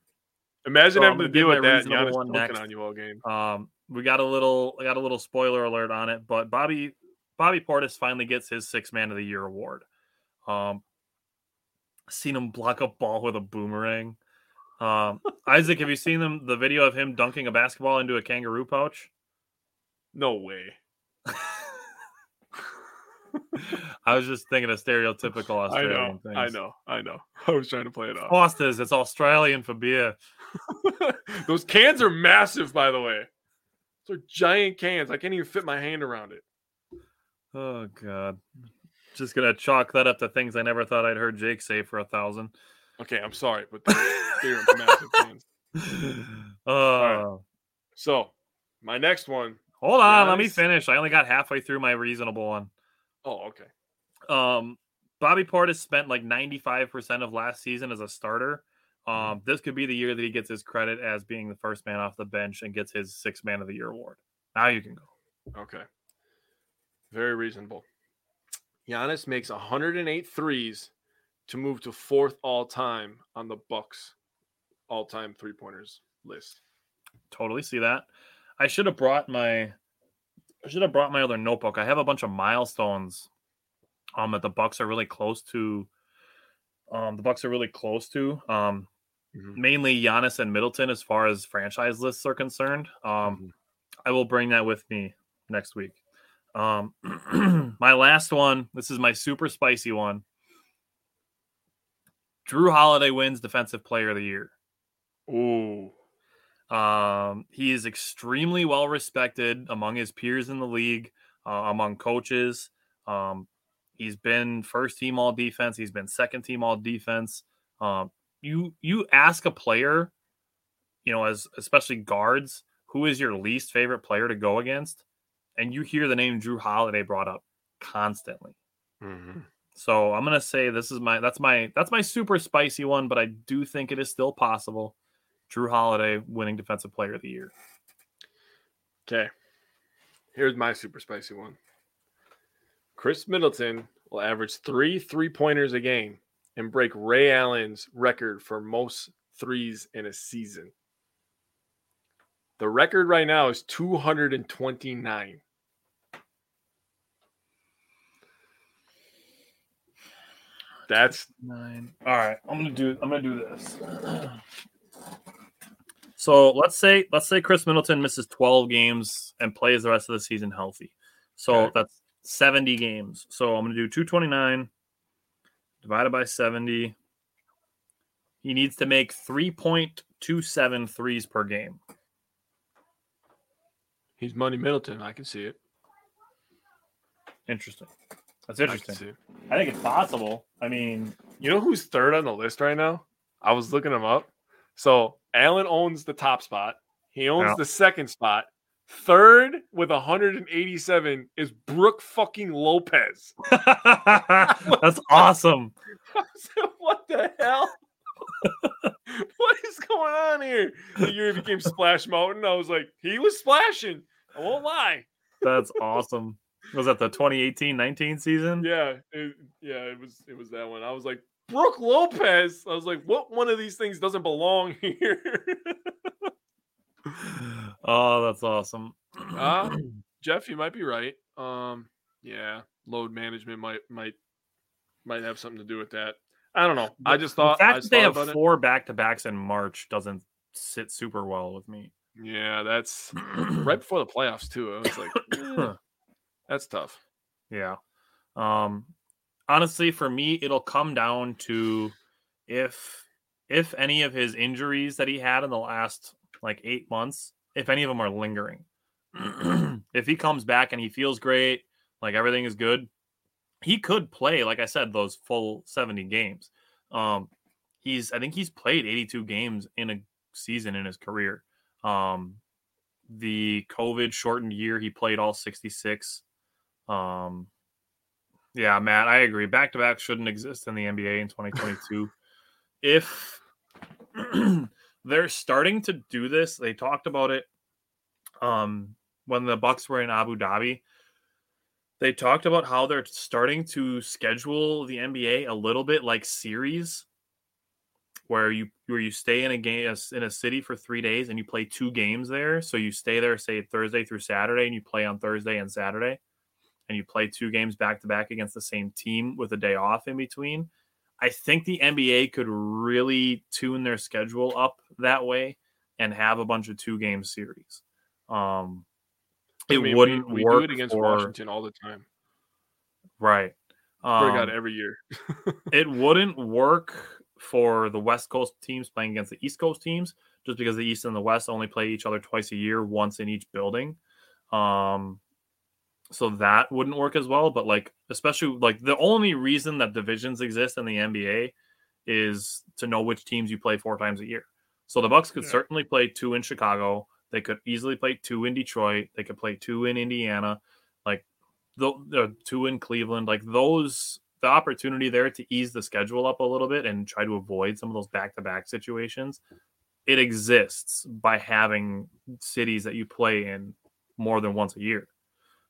Imagine So having to deal with that. Giannis next. on you all game. Um, we got a little, I got a little spoiler alert on it, but Bobby Bobby Portis finally gets his six man of the year award. Um, seen him block a ball with a boomerang. Um, Isaac, have you seen them the video of him dunking a basketball into a kangaroo pouch? No way. I was just thinking of stereotypical Australian things. I know. I know. I was trying to play it off. Foster's, it's Australian for beer. Those cans are massive, by the way. Those are giant cans. I can't even fit my hand around it. Oh god. Just gonna chalk that up to things I never thought I'd heard Jake say for a thousand. Okay, I'm sorry, but they're, they're massive cans. Uh, right. So, my next one. Hold on, let me finish. I only got halfway through my reasonable one. Oh, okay. Um, Bobby Portis spent like 95% of last season as a starter. Um, this could be the year that he gets his credit as being the first man off the bench and gets his six man of the year award. Now you can go. Okay. Very reasonable. Giannis makes 108 threes to move to fourth all time on the Bucks all time three pointers list. Totally see that. I should have brought my I should have brought my other notebook. I have a bunch of milestones um that the Bucks are really close to um the Bucks are really close to. Um Mhm. mainly Giannis and Middleton as far as franchise lists are concerned. Um Mhm. I will bring that with me next week. Um my last one, this is my super spicy one. Jrue Holiday wins defensive player of the year. Ooh. Um, he is extremely well respected among his peers in the league, uh, among coaches. Um, he's been first team all defense. He's been second team all defense. Um, you you ask a player, you know, as especially guards, who is your least favorite player to go against, and you hear the name Jrue Holiday brought up constantly. Mhm. So I'm gonna say this is my that's my that's my super spicy one, but I do think it is still possible. Jrue Holiday winning defensive player of the year. Okay. Here's my super spicy one. Khris Middleton will average three three pointers a game and break Ray Allen's record for most threes in a season. The record right now is 229. That's nine. All right, I'm gonna do. I'm gonna do this. So let's say let's say Khris Middleton misses 12 games and plays the rest of the season healthy. So okay. that's 70 games. So I'm gonna do 229 divided by 70. He needs to make 3.27 threes per game. he's Money Middleton. I can see it. Interesting. That's I interesting. see. I think it's possible. I mean, You know who's third on the list right now? I was looking him up. So Allen owns the top spot. He owns Yeah. the second spot. Third with 187 is Brooke fucking Lopez. that's awesome. Said, what the hell? what is going on here? The year he became Splash Mountain, I was like, he was splashing. I won't lie. That's awesome. Was that the 2018-19 season? Yeah, it, yeah, it was it was that one. I was like, Brooke Lopez. I was like, what one of these things doesn't belong here? Oh, that's awesome. Uh, Jeff, you might be right. Um, yeah, load management might might might have something to do with that. I don't know. I just thought the fact that they have four back to backs in March doesn't sit super well with me. Yeah, that's right before the playoffs too. I was like, eh, that's tough. Yeah. Um honestly for me it'll come down to if if any of his injuries that he had in the last like 8 months, if any of them are lingering. if he comes back and he feels great, like everything is good, he could play like I said those full 70 games. Um he's I think he's played 82 games in a season in his career. Um the COVID shortened year he played all 66. Um, yeah, Matt, I agree. Back to back shouldn't exist in the NBA in 2022. if they're starting to do this, they talked about it um, when the Bucks were in Abu Dhabi. They talked about how they're starting to schedule the NBA a little bit like series, where you where you stay in a game in a city for three days and you play two games there. So you stay there, say Thursday through Saturday, and you play on Thursday and Saturday and you play two games back to back against the same team with a day off in between. I think the NBA could really tune their schedule up that way and have a bunch of two game series. Um, it I mean, wouldn't we, work do it against for, Washington all the time. right. Swear to God, Um, every year. it wouldn't work for the West Coast teams playing against the East Coast teams, just because the East and the West only play each other twice a year, once in each building. Um, so that wouldn't work as well. But like, especially like the only reason that divisions exist in the NBA is to know which teams you play four times a year. So the Bucks could Yeah. certainly play two in Chicago. They could easily play two in Detroit. They could play two in Indiana. Like the, the uh, two in Cleveland. Like those the opportunity there to ease the schedule up a little bit and try to avoid some of those back-to-back situations it exists by having cities that you play in more than once a year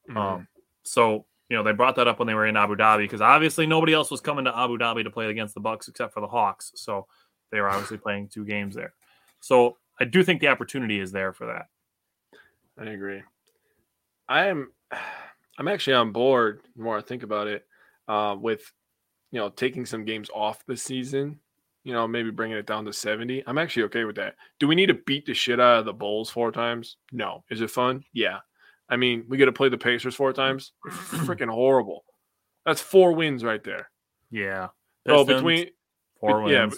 Mhm. um, so you know they brought that up when they were in abu dhabi because obviously nobody else was coming to abu dhabi to play against the bucks except for the hawks so they were obviously playing two games there so i do think the opportunity is there for that I agree. I am I'm actually on board the more I think about it uh, with you know taking some games off the season. You know, maybe bringing it down to 70. I'm actually okay with that. Do we need to beat the shit out of the Bulls four times? No. Is it fun? Yeah. I mean, we got to play the Pacers four times. Freaking horrible. That's four wins right there. yeah Oh, between four be- yeah,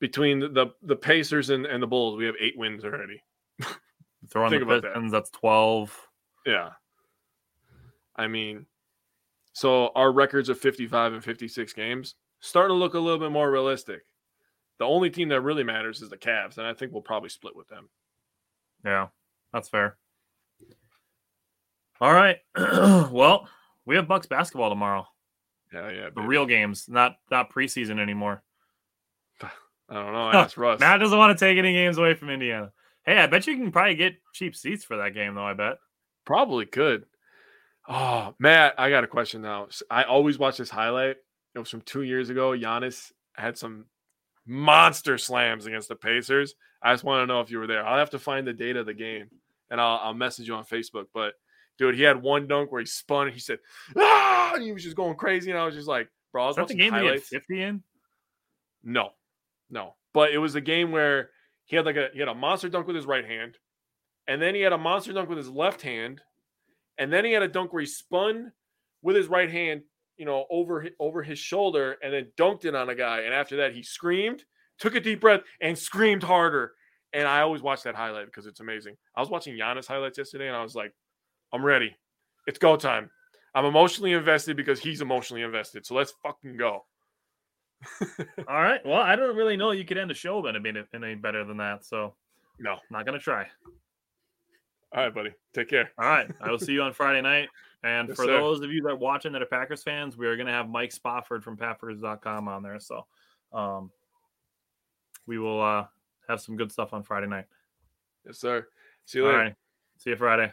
between the, the the Pacers and, and the Bulls, we have eight wins already. throw on think the about that. pistons that's 12 Yeah. I mean, so our records of 55 and 56 games starting to look a little bit more realistic. The only team that really matters is the Cavs, and I think we'll probably split with them. Yeah, that's fair. All right. well, we have Bucks basketball tomorrow. Yeah, yeah. The real games, not not preseason anymore. I don't know. I asked Russ. Matt doesn't want to take any games away from Indiana. Hey, I bet you can probably get cheap seats for that game, though. I bet. Probably could. Oh, Matt, I got a question now. I always watch this highlight. It was from two years ago. Giannis had some monster slams against the Pacers. I just want to know if you were there. I'll have to find the date of the game and I'll, I'll message you on Facebook. But dude, he had one dunk where he spun and he said, ah, and he was just going crazy. And I was just like, bro. I was Is that the game that he had 50 in? No, no. But it was a game where he had like a he had a monster dunk with his right hand, and then he had a monster dunk with his left hand, and then he had a dunk where he spun with his right hand, you know, over over his shoulder, and then dunked it on a guy. And after that, he screamed, took a deep breath, and screamed harder. And I always watch that highlight because it's amazing. I was watching Giannis highlights yesterday, and I was like, I'm ready. It's go time. I'm emotionally invested because he's emotionally invested. So let's fucking go. All right. Well, I don't really know you could end a show then any, any better than that. So No. not going to try. All right, buddy. Take care. All right. I will see you on Friday night. And Yes, for sir. those of you that are watching that are Packers fans, we are going to have Mike Spofford from Packers.com on there. So um, we will uh, have some good stuff on Friday night. Yes, sir. See you All later. right. See you Friday.